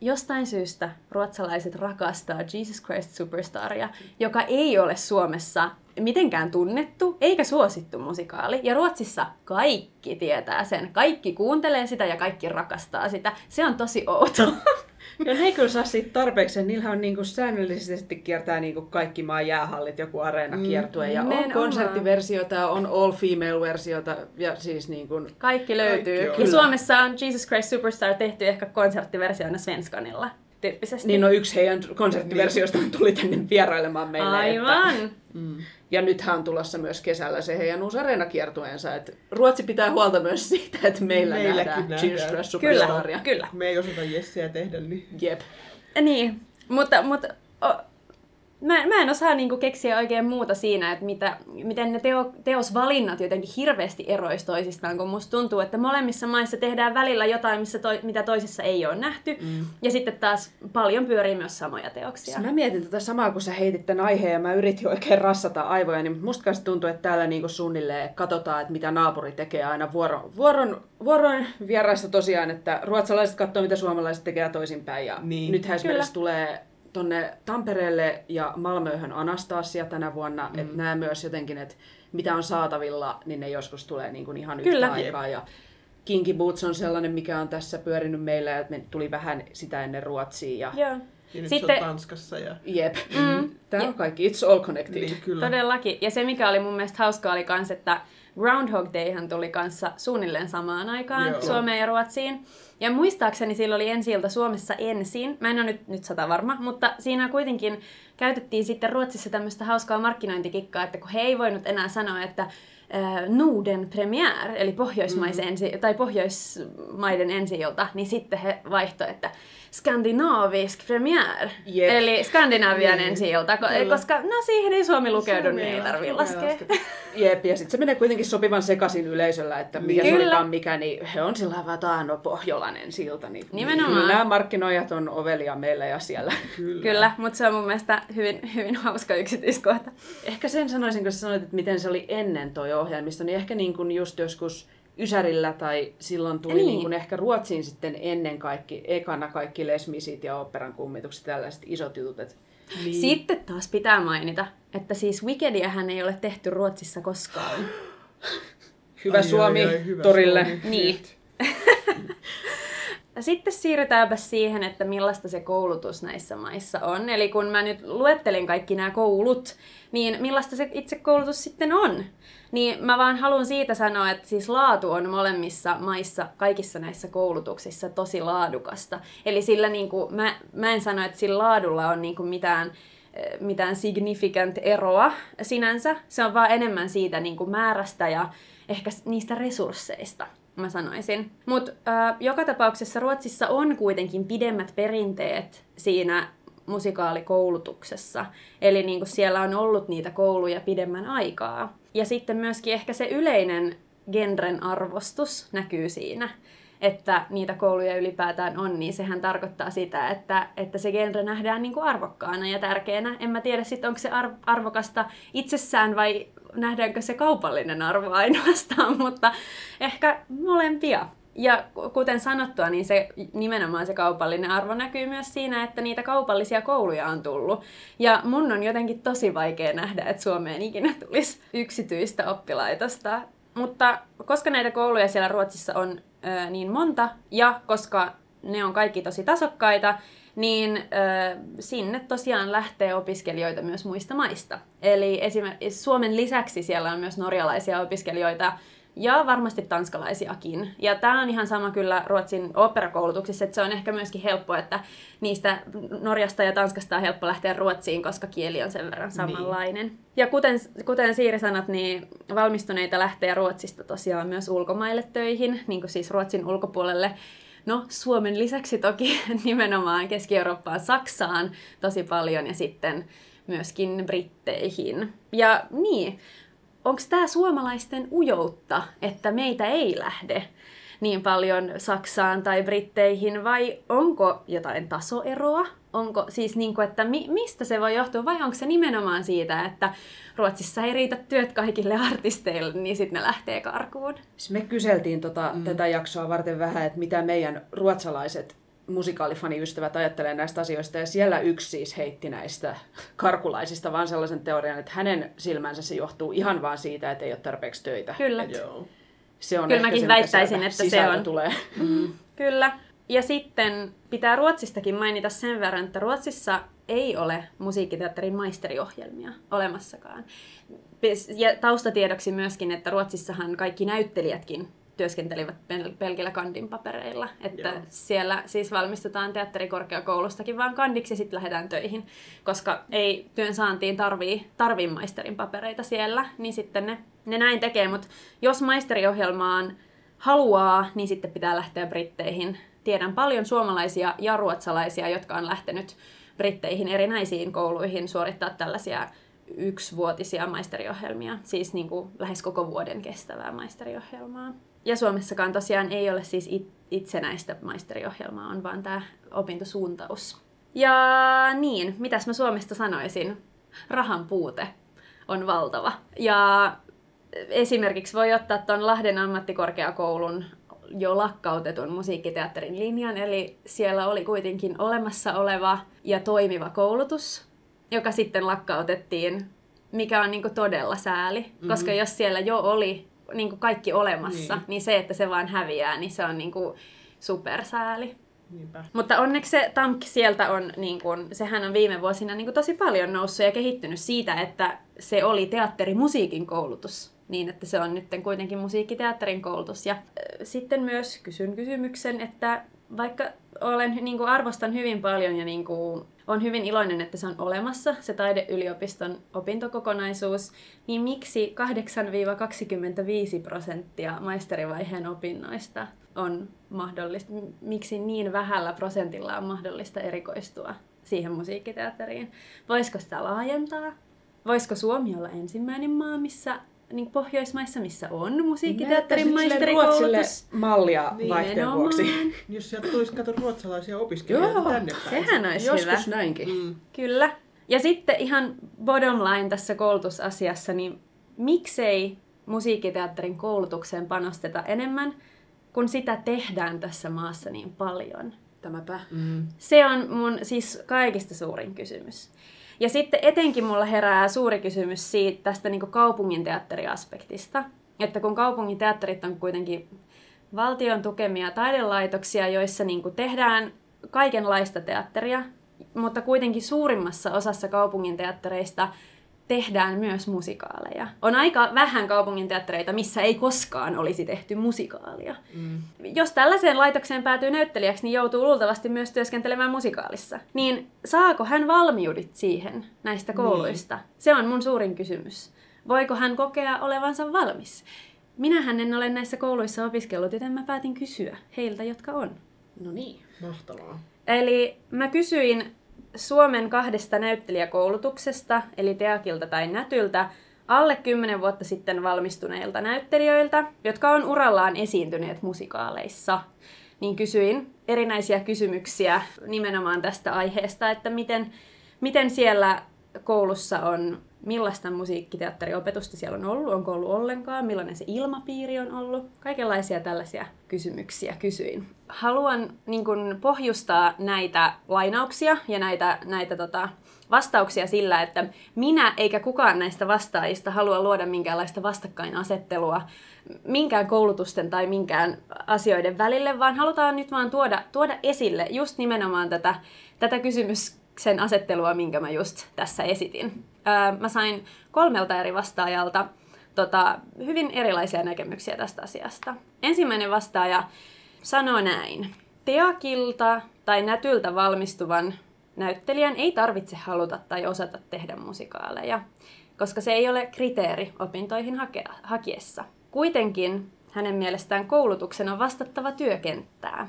jostain syystä ruotsalaiset rakastaa Jesus Christ Superstaria, joka ei ole Suomessa mitenkään tunnettu eikä suosittu musikaali. Ja Ruotsissa kaikki tietää sen. Kaikki kuuntelee sitä ja kaikki rakastaa sitä. Se on tosi outo. Ja ne ei kyllä saa siitä tarpeeksi. Niillähän on niinku säännöllisesti kiertää niinku kaikki maan jäähallit, joku areena kiertue. Ja on Nimenomaan. konserttiversioita, on all female versiota ja siis niinku... Kaikki löytyy. Kaikki on. ja Suomessa on Jesus Christ Superstar tehty ehkä konserttiversiona Svenskanilla tyyppisesti. Niin no yksi heidän konserttiversioista tuli tänne vierailemaan meille. Aivan. Että, ja nythän on tulossa myös kesällä se heidän uusi areenakiertueensa. Että Ruotsi pitää huolta myös siitä, että meillä Meilläkin nähdään Christ Kyllä, kyllä. Me ei osata Jessiä tehdä, niin... Jep. Niin, mutta, mutta o, mä, mä en osaa niinku keksiä oikein muuta siinä, että mitä, miten ne teo, teosvalinnat jotenkin hirveästi erois toisistaan, kun musta tuntuu, että molemmissa maissa tehdään välillä jotain, missä toi, mitä toisissa ei ole nähty, mm. ja sitten taas paljon pyörii myös samoja teoksia. Mä mietin tätä samaa, kun sä heitit tämän aiheen ja mä yritin oikein rassata aivoja, niin musta kanssa tuntuu, että täällä niinku suunnilleen katsotaan, että mitä naapuri tekee aina vuoron, vuoron, vuoron vieraissa tosiaan, että ruotsalaiset katsoo, mitä suomalaiset tekee toisinpäin. Ja Niin. nythän esimerkiksi tulee tonne Tampereelle ja Malmöhön Anastasia tänä vuonna, mm. että nämä myös jotenkin, että mitä on saatavilla, niin ne joskus tulee niin kuin ihan Kyllä. yhtä aikaa. Ja Kinky Boots on sellainen, mikä on tässä pyörinyt meillä, ja me tuli vähän sitä ennen Ruotsiin. Ja Joo. Ja nyt Sitten- se on Tanskassa ja... Jep. Mm. Tämä on kaikki, it's all connected. Niin, kyllä. Todellakin. Ja se, mikä oli mun mielestä hauskaa, oli kans, että Groundhog Dayhan tuli kanssa suunnilleen samaan aikaan Joo. Suomeen ja Ruotsiin. Ja muistaakseni sillä oli ensi ilta Suomessa ensin. Mä en ole nyt, nyt sata varma, mutta siinä kuitenkin käytettiin sitten Ruotsissa tämmöistä hauskaa markkinointikikkaa, että kun he ei voinut enää sanoa, että äh, Norden Premiere, eli pohjoismaisen Mm. ensi, tai pohjoismaiden ensi niin sitten he vaihtoi, että skandinaavisk premiere, Jep. eli Skandinavian Niin, ensi ilta, koska no siihen ei Suomi lukeudu, Suomi niin ei laske, laskea. Jep, ja sitten se menee kuitenkin sopivan sekaisin yleisöllä, että mikä Kyllä. se olikaan mikä, niin he on sillä tavalla, että no pohjolainen silta. Niin, Nimenomaan. Kyllä nämä markkinoijat on ovelia meillä ja siellä. Kyllä. Kyllä, mutta se on mun mielestä hyvin, hyvin hauska yksityiskohta. Ehkä sen sanoisin, kun sä sanoit, että miten se oli ennen toi ohjelmisto, niin ehkä niin kuin just joskus Ysärillä tai silloin tuli Niin. niin. Kuin ehkä Ruotsiin sitten ennen kaikki, ekana kaikki lesmisit ja operan kummitukset, tällaiset isot jutut. Niin. Sitten taas pitää mainita, että siis Wikediähän ei ole tehty Ruotsissa koskaan. hyvä Ai, Suomi ai, ai, hyvä torille. Suomi. Niin. Sitten siirrytäänpä siihen, että millaista se koulutus näissä maissa on. Eli kun mä nyt luettelin kaikki nämä koulut, niin millaista se itse koulutus sitten on? Niin mä vaan haluan siitä sanoa, että siis laatu on molemmissa maissa, kaikissa näissä koulutuksissa tosi laadukasta. Eli sillä niin kuin, mä, mä en sano, että sillä laadulla on niin kuin mitään eh, mitään significant eroa sinänsä. Se on vaan enemmän siitä niin kuin määrästä ja ehkä niistä resursseista, mä sanoisin. Mutta joka tapauksessa Ruotsissa on kuitenkin pidemmät perinteet siinä musikaalikoulutuksessa. Eli niin kuin siellä on ollut niitä kouluja pidemmän aikaa. Ja sitten myöskin ehkä se yleinen genren arvostus näkyy siinä että niitä kouluja ylipäätään on, niin sehän tarkoittaa sitä, että, että se genre nähdään niin kuin arvokkaana ja tärkeänä. En mä tiedä sitten, onko se ar- arvokasta itsessään vai nähdäänkö se kaupallinen arvo ainoastaan, mutta ehkä molempia. Ja ku- kuten sanottua, niin se nimenomaan se kaupallinen arvo näkyy myös siinä, että niitä kaupallisia kouluja on tullut. Ja mun on jotenkin tosi vaikea nähdä, että Suomeen ikinä tulisi yksityistä oppilaitosta. Mutta koska näitä kouluja siellä Ruotsissa on ö, niin monta, ja koska ne on kaikki tosi tasokkaita, niin ö, sinne tosiaan lähtee opiskelijoita myös muista maista. Eli esimerkiksi Suomen lisäksi siellä on myös norjalaisia opiskelijoita, ja varmasti tanskalaisiakin. Ja tämä on ihan sama kyllä Ruotsin operakoulutuksissa, että se on ehkä myöskin helppo, että niistä Norjasta ja Tanskasta on helppo lähteä Ruotsiin, koska kieli on sen verran samanlainen. Niin. Ja kuten, kuten Siiri sanot, niin valmistuneita lähtee Ruotsista tosiaan myös ulkomaille töihin, niin kuin siis Ruotsin ulkopuolelle. No, Suomen lisäksi toki nimenomaan Keski-Eurooppaan, Saksaan tosi paljon ja sitten myöskin Britteihin. Ja niin, onko tämä suomalaisten ujoutta, että meitä ei lähde niin paljon Saksaan tai Britteihin, vai onko jotain tasoeroa? Onko siis niin kuin, että mi- mistä se voi johtua, vai onko se nimenomaan siitä, että Ruotsissa ei riitä työt kaikille artisteille, niin sitten ne lähtee karkuun? Siis me kyseltiin tota, mm. tätä jaksoa varten vähän, että mitä meidän ruotsalaiset musikaalifaniystävät ajattelee näistä asioista, ja siellä yksi siis heitti näistä karkulaisista vaan sellaisen teorian, että hänen silmänsä se johtuu ihan vaan siitä, että ei ole tarpeeksi töitä. Kyllä. Joo. Se on Kyllä ehkä mäkin se, väittäisin, että se on. Tulee. Mm. Kyllä. Ja sitten pitää Ruotsistakin mainita sen verran, että Ruotsissa ei ole musiikkiteatterin maisteriohjelmia olemassakaan. Ja taustatiedoksi myöskin, että Ruotsissahan kaikki näyttelijätkin työskentelivät pel- pelkillä kandin papereilla. Että Joo. siellä siis valmistutaan teatterikorkeakoulustakin vaan kandiksi ja sitten lähdetään töihin, koska ei työn saantiin tarvii, tarvii maisterin papereita siellä, niin sitten ne, ne näin tekee. Mutta jos maisteriohjelmaan haluaa, niin sitten pitää lähteä Britteihin. Tiedän paljon suomalaisia ja ruotsalaisia, jotka on lähtenyt Britteihin erinäisiin kouluihin suorittaa tällaisia yksivuotisia maisteriohjelmia, siis niin kuin lähes koko vuoden kestävää maisteriohjelmaa. Ja Suomessakaan tosiaan ei ole siis it- itsenäistä maisteriohjelmaa, on vaan tämä opintosuuntaus. Ja niin, mitäs mä Suomesta sanoisin? Rahan puute on valtava. Ja esimerkiksi voi ottaa tuon Lahden ammattikorkeakoulun jo lakkautetun musiikkiteatterin linjan, eli siellä oli kuitenkin olemassa oleva ja toimiva koulutus, joka sitten lakkautettiin, mikä on niinku todella sääli, mm-hmm. koska jos siellä jo oli niinku kaikki olemassa, niin. niin se, että se vaan häviää, niin se on niinku supersääli. Niinpä. Mutta onneksi se TAMK sieltä on, niin kun, sehän on viime vuosina niin kun, tosi paljon noussut ja kehittynyt siitä, että se oli teatterimusiikin koulutus. Niin, että se on nyt kuitenkin musiikkiteatterin koulutus. Ja äh, sitten myös kysyn kysymyksen, että vaikka olen, niin kuin arvostan hyvin paljon ja niin kuin, on hyvin iloinen, että se on olemassa, se taideyliopiston opintokokonaisuus, niin miksi 8-25 prosenttia maisterivaiheen opinnoista on mahdollista, miksi niin vähällä prosentilla on mahdollista erikoistua siihen musiikkiteatteriin? Voisiko sitä laajentaa? Voisiko Suomi olla ensimmäinen maa, missä niin Pohjoismaissa, missä on musiikkiteatterin maisterikoulutus? Ruotsille mallia Niin, vaihteen vuoksi. Jos sieltä tulisi kato ruotsalaisia opiskelijoita Joo, tänne päin. Sehän olisi Joskus hyvä. näinkin. Mm. Kyllä. Ja sitten ihan bottom line tässä koulutusasiassa, niin miksei musiikkiteatterin koulutukseen panosteta enemmän, kun sitä tehdään tässä maassa niin paljon? Tämäpä. Mm. Se on mun siis kaikista suurin kysymys. Ja sitten etenkin mulla herää suuri kysymys siitä, tästä niin kaupungin teatteriaspektista. Että kun kaupungin teatterit on kuitenkin valtion tukemia taidelaitoksia, joissa niin tehdään kaikenlaista teatteria, mutta kuitenkin suurimmassa osassa kaupungin teattereista tehdään myös musikaaleja. On aika vähän kaupungin teattereita, missä ei koskaan olisi tehty musikaalia. Mm. Jos tällaiseen laitokseen päätyy näyttelijäksi, niin joutuu luultavasti myös työskentelemään musikaalissa. Niin saako hän valmiudit siihen näistä kouluista? Niin. Se on mun suurin kysymys. Voiko hän kokea olevansa valmis? Minähän en ole näissä kouluissa opiskellut, joten mä päätin kysyä heiltä, jotka on. No niin. Mahtavaa. Eli mä kysyin Suomen kahdesta näyttelijäkoulutuksesta, eli Teakilta tai Nätyltä, alle 10 vuotta sitten valmistuneilta näyttelijöiltä, jotka on urallaan esiintyneet musikaaleissa. Niin kysyin erinäisiä kysymyksiä nimenomaan tästä aiheesta, että miten, miten siellä koulussa on, millaista musiikkiteatteriopetusta siellä on ollut, onko ollut ollenkaan, millainen se ilmapiiri on ollut. Kaikenlaisia tällaisia kysymyksiä kysyin. Haluan niin kun, pohjustaa näitä lainauksia ja näitä, näitä tota, vastauksia sillä, että minä eikä kukaan näistä vastaajista halua luoda minkäänlaista vastakkainasettelua minkään koulutusten tai minkään asioiden välille, vaan halutaan nyt vaan tuoda, tuoda esille just nimenomaan tätä, tätä kysymyksen asettelua, minkä mä just tässä esitin. Mä sain kolmelta eri vastaajalta tota, hyvin erilaisia näkemyksiä tästä asiasta. Ensimmäinen vastaaja sanoo näin. Teakilta tai nätyltä valmistuvan näyttelijän ei tarvitse haluta tai osata tehdä musikaaleja, koska se ei ole kriteeri opintoihin hakea, hakiessa. Kuitenkin hänen mielestään koulutuksen on vastattava työkenttää.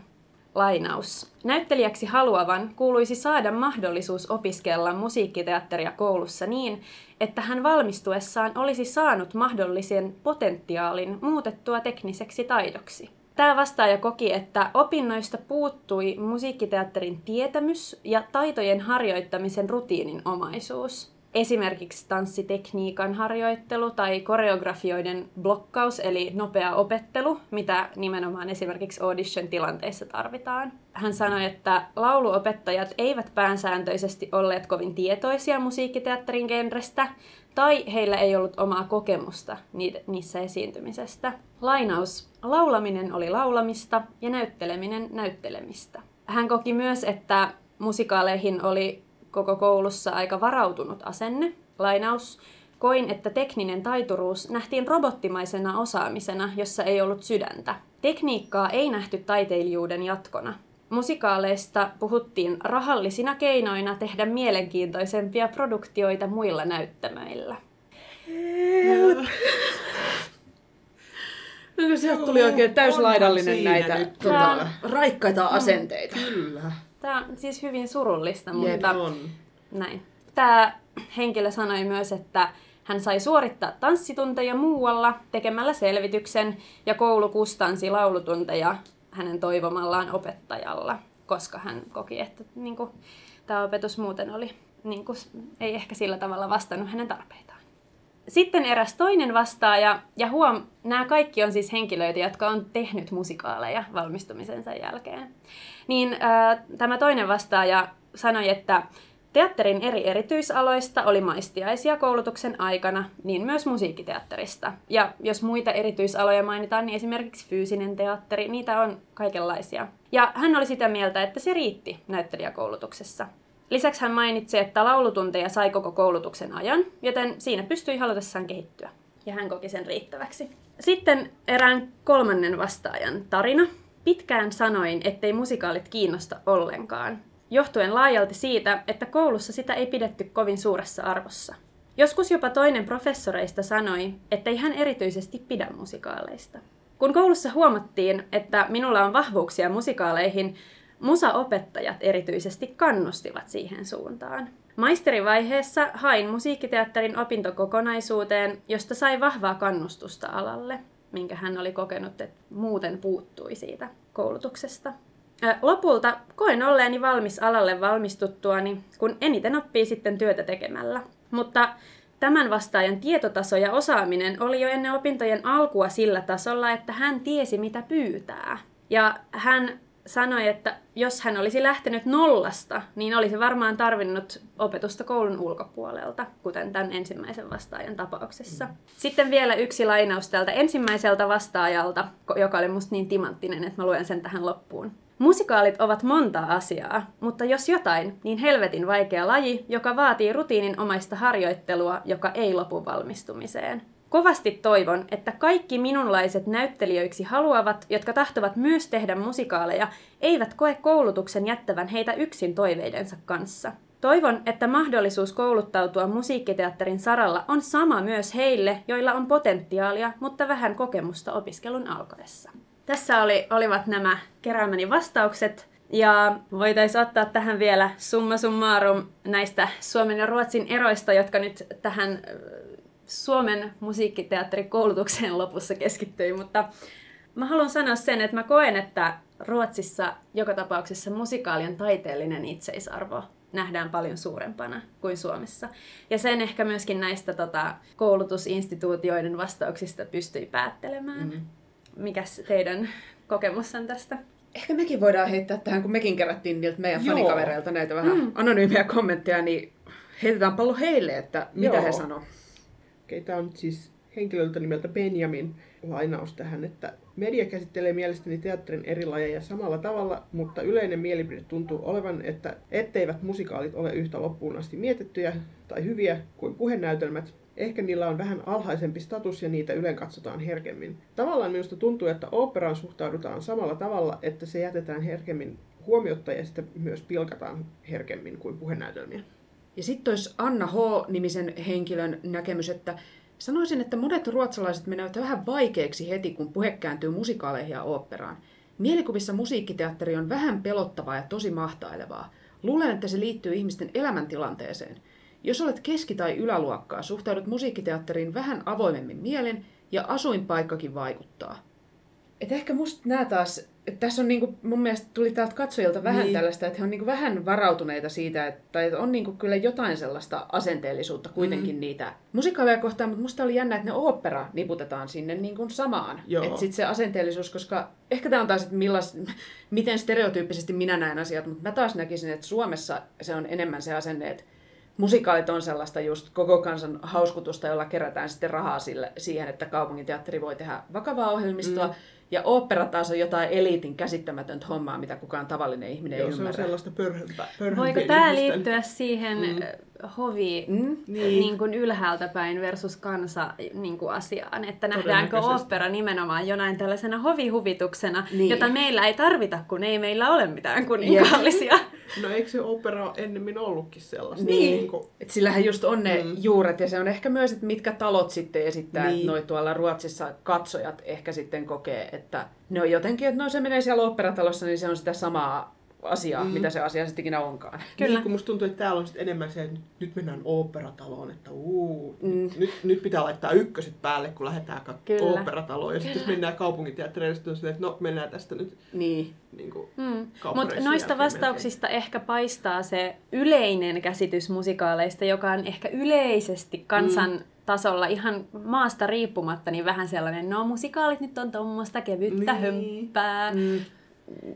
Lainaus. Näyttelijäksi haluavan kuuluisi saada mahdollisuus opiskella musiikkiteatteria koulussa niin, että hän valmistuessaan olisi saanut mahdollisen potentiaalin muutettua tekniseksi taidoksi. Tämä vastaaja koki, että opinnoista puuttui musiikkiteatterin tietämys ja taitojen harjoittamisen rutiininomaisuus. Esimerkiksi tanssitekniikan harjoittelu tai koreografioiden blokkaus, eli nopea opettelu, mitä nimenomaan esimerkiksi audition-tilanteissa tarvitaan. Hän sanoi, että lauluopettajat eivät päänsääntöisesti olleet kovin tietoisia musiikkiteatterin genrestä, tai heillä ei ollut omaa kokemusta niissä esiintymisestä. Lainaus. Laulaminen oli laulamista ja näytteleminen näyttelemistä. Hän koki myös, että musikaaleihin oli koko koulussa aika varautunut asenne. Lainaus. Koin, että tekninen taituruus nähtiin robottimaisena osaamisena, jossa ei ollut sydäntä. Tekniikkaa ei nähty taiteilijuuden jatkona. Musikaaleista puhuttiin rahallisina keinoina tehdä mielenkiintoisempia produktioita muilla näyttämöillä. No, sieltä tuli oikein täyslaidallinen näitä tota, raikkaita Mm. asenteita. Kyllä. Tämä on siis hyvin surullista, Jep. mutta On. näin. Tämä henkilö sanoi myös, että hän sai suorittaa tanssitunteja muualla tekemällä selvityksen ja koulu kustansi laulutunteja hänen toivomallaan opettajalla, koska hän koki, että niin kuin, tämä opetus muuten oli, niin kuin, ei ehkä sillä tavalla vastannut hänen tarpeitaan. Sitten eräs toinen vastaaja, ja huom, nämä kaikki on siis henkilöitä, jotka on tehnyt musikaaleja valmistumisensa jälkeen. Niin äh, tämä toinen vastaaja sanoi, että teatterin eri erityisaloista oli maistiaisia koulutuksen aikana, niin myös musiikkiteatterista. Ja jos muita erityisaloja mainitaan, niin esimerkiksi fyysinen teatteri, niitä on kaikenlaisia. Ja hän oli sitä mieltä, että se riitti näyttelijäkoulutuksessa. Lisäksi hän mainitsi, että laulutunteja sai koko koulutuksen ajan, joten siinä pystyi halutessaan kehittyä. Ja hän koki sen riittäväksi. Sitten erään kolmannen vastaajan tarina. Pitkään sanoin, ettei musikaalit kiinnosta ollenkaan, johtuen laajalti siitä, että koulussa sitä ei pidetty kovin suuressa arvossa. Joskus jopa toinen professoreista sanoi, ettei hän erityisesti pidä musikaaleista. Kun koulussa huomattiin, että minulla on vahvuuksia musikaaleihin, musaopettajat erityisesti kannustivat siihen suuntaan. Maisterivaiheessa hain musiikkiteatterin opintokokonaisuuteen, josta sai vahvaa kannustusta alalle, minkä hän oli kokenut, että muuten puuttui siitä koulutuksesta. Lopulta koen olleeni valmis alalle valmistuttuani, kun eniten oppii sitten työtä tekemällä. Mutta tämän vastaajan tietotaso ja osaaminen oli jo ennen opintojen alkua sillä tasolla, että hän tiesi mitä pyytää. Ja hän sanoi, että jos hän olisi lähtenyt nollasta, niin olisi varmaan tarvinnut opetusta koulun ulkopuolelta, kuten tämän ensimmäisen vastaajan tapauksessa. Sitten vielä yksi lainaus tältä ensimmäiseltä vastaajalta, joka oli musta niin timanttinen, että mä luen sen tähän loppuun. Musikaalit ovat monta asiaa, mutta jos jotain, niin helvetin vaikea laji, joka vaatii rutiininomaista harjoittelua, joka ei lopu valmistumiseen. Kovasti toivon, että kaikki minunlaiset näyttelijöiksi haluavat, jotka tahtovat myös tehdä musikaaleja, eivät koe koulutuksen jättävän heitä yksin toiveidensa kanssa. Toivon, että mahdollisuus kouluttautua musiikkiteatterin saralla on sama myös heille, joilla on potentiaalia, mutta vähän kokemusta opiskelun alkaessa. Tässä oli, olivat nämä keräämäni vastaukset. Ja voitaisiin ottaa tähän vielä summa summarum näistä Suomen ja Ruotsin eroista, jotka nyt tähän Suomen musiikkiteatterikoulutukseen lopussa keskittyi, mutta mä haluan sanoa sen, että mä koen, että Ruotsissa joka tapauksessa musikaalien taiteellinen itseisarvo nähdään paljon suurempana kuin Suomessa. Ja sen ehkä myöskin näistä tota, koulutusinstituutioiden vastauksista pystyi päättelemään. Mm. Mikäs teidän kokemus on tästä? Ehkä mekin voidaan heittää tähän, kun mekin kerättiin niiltä meidän Joo. fanikavereilta näitä vähän mm. anonyymejä kommentteja, niin heitetään pallo heille, että mitä Joo. he sanoo. Keitä on siis henkilöltä nimeltä Benjamin lainaus tähän, että media käsittelee mielestäni teatterin eri lajeja samalla tavalla, mutta yleinen mielipide tuntuu olevan, että etteivät musikaalit ole yhtä loppuun asti mietittyjä tai hyviä kuin puhenäytelmät. Ehkä niillä on vähän alhaisempi status ja niitä ylen katsotaan herkemmin. Tavallaan minusta tuntuu, että oopperaan suhtaudutaan samalla tavalla, että se jätetään herkemmin huomiotta ja sitä myös pilkataan herkemmin kuin puhenäytelmiä. Ja sitten olisi Anna H-nimisen henkilön näkemys, että sanoisin, että monet ruotsalaiset menevät vähän vaikeaksi heti, kun puhe kääntyy musikaaleihin ja oopperaan. Mielikuvissa musiikkiteatteri on vähän pelottavaa ja tosi mahtailevaa. Luulen, että se liittyy ihmisten elämäntilanteeseen. Jos olet keski- tai yläluokkaa, suhtaudut musiikkiteatteriin vähän avoimemmin mielin ja asuinpaikkakin vaikuttaa. Et ehkä musta nämä taas, että tässä on niinku, mun mielestä tuli täältä katsojilta vähän niin. tällaista, että he on niinku vähän varautuneita siitä, että, että on niinku kyllä jotain sellaista asenteellisuutta kuitenkin mm. niitä musikaaleja kohtaan, mutta musta oli jännä, että ne opera niputetaan sinne niinku samaan. Että sitten se asenteellisuus, koska ehkä tämä on taas, että millas, miten stereotyyppisesti minä näen asiat, mutta mä taas näkisin, että Suomessa se on enemmän se asenne, että musikaalit on sellaista just koko kansan hauskutusta, jolla kerätään sitten rahaa sille, siihen, että kaupunginteatteri voi tehdä vakavaa ohjelmistoa. Mm. Ja opera taas on jotain eliitin käsittämätöntä hommaa, mitä kukaan tavallinen ihminen Joo, ei ymmärrä. se on sellaista pörhömpää. Voiko tämä liittyä siihen mm. hovi mm? Niin. Niin kuin ylhäältä päin versus kansa niin kuin asiaan? Että nähdäänkö opera nimenomaan jonain tällaisena hovihuvituksena, niin. jota meillä ei tarvita, kun ei meillä ole mitään kuninkaallisia. No eikö se opera ennemmin ollutkin sellaista? Niin. niin kuin... Et sillähän just on ne mm. juuret ja se on ehkä myös, että mitkä talot sitten esittää, niin. että noi tuolla Ruotsissa katsojat ehkä sitten kokee, että ne on jotenkin, että no se menee siellä operatalossa, niin se on sitä samaa asiaa, mm. mitä se asia sitten ikinä onkaan. Kyllä. Niin, kun musta tuntuu, että täällä on sitten enemmän se, että nyt mennään operataloon, että uu, mm. nyt, nyt pitää laittaa ykköset päälle, kun lähdetään katsomaan operataloon. Ja sitten jos mennään kaupunkiteatterille, sitten on silleen, että no mennään tästä nyt niin. niin kuin mm. Mutta noista vastauksista melkein. ehkä paistaa se yleinen käsitys musikaaleista, joka on ehkä yleisesti kansan mm tasolla ihan maasta riippumatta, niin vähän sellainen, no musikaalit nyt on tuommoista kevyttä niin. hömppää. Mm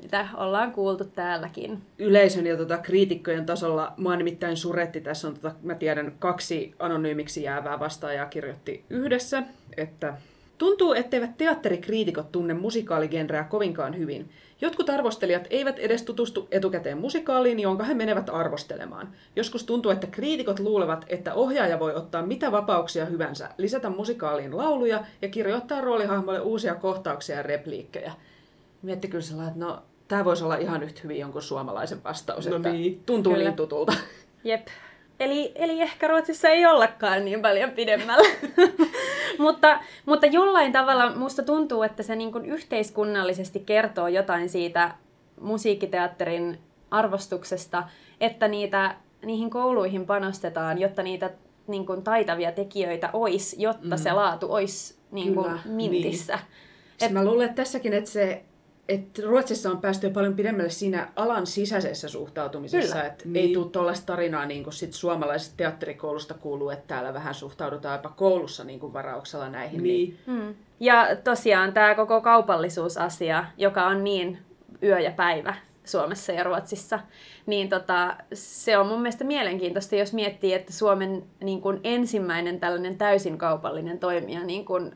mitä ollaan kuultu täälläkin. Yleisön ja tota, kriitikkojen tasolla mua nimittäin suretti. Tässä on, tota, mä tiedän, kaksi anonyymiksi jäävää vastaajaa kirjoitti yhdessä, että Tuntuu, etteivät teatterikriitikot tunne musikaaligenreä kovinkaan hyvin. Jotkut arvostelijat eivät edes tutustu etukäteen musikaaliin, jonka he menevät arvostelemaan. Joskus tuntuu, että kriitikot luulevat, että ohjaaja voi ottaa mitä vapauksia hyvänsä, lisätä musikaaliin lauluja ja kirjoittaa roolihahmoille uusia kohtauksia ja repliikkejä mietti kyllä sellainen, että no, tämä voisi olla ihan yhtä hyvin jonkun suomalaisen vastaus, no että niin. tuntuu kyllä. niin tutulta. Jep. Eli, eli ehkä Ruotsissa ei ollakaan niin paljon pidemmällä. mutta, mutta jollain tavalla musta tuntuu, että se niin kuin yhteiskunnallisesti kertoo jotain siitä musiikkiteatterin arvostuksesta, että niitä, niihin kouluihin panostetaan, jotta niitä niin kuin taitavia tekijöitä olisi, jotta mm. se laatu olisi niin kuin mintissä. Niin. Et, mä luulen että tässäkin, että se että Ruotsissa on päästy jo paljon pidemmälle siinä alan sisäisessä suhtautumisessa, että niin. ei tule tuollaista tarinaa niin kuin sit suomalaisesta teatterikoulusta kuuluu, että täällä vähän suhtaudutaan jopa koulussa niin kuin varauksella näihin. Niin. niin. Mm. Ja tosiaan tämä koko kaupallisuusasia, joka on niin yö ja päivä Suomessa ja Ruotsissa, niin tota, se on mun mielestä mielenkiintoista, jos miettii, että Suomen niin kuin ensimmäinen tällainen täysin kaupallinen toimija niin kuin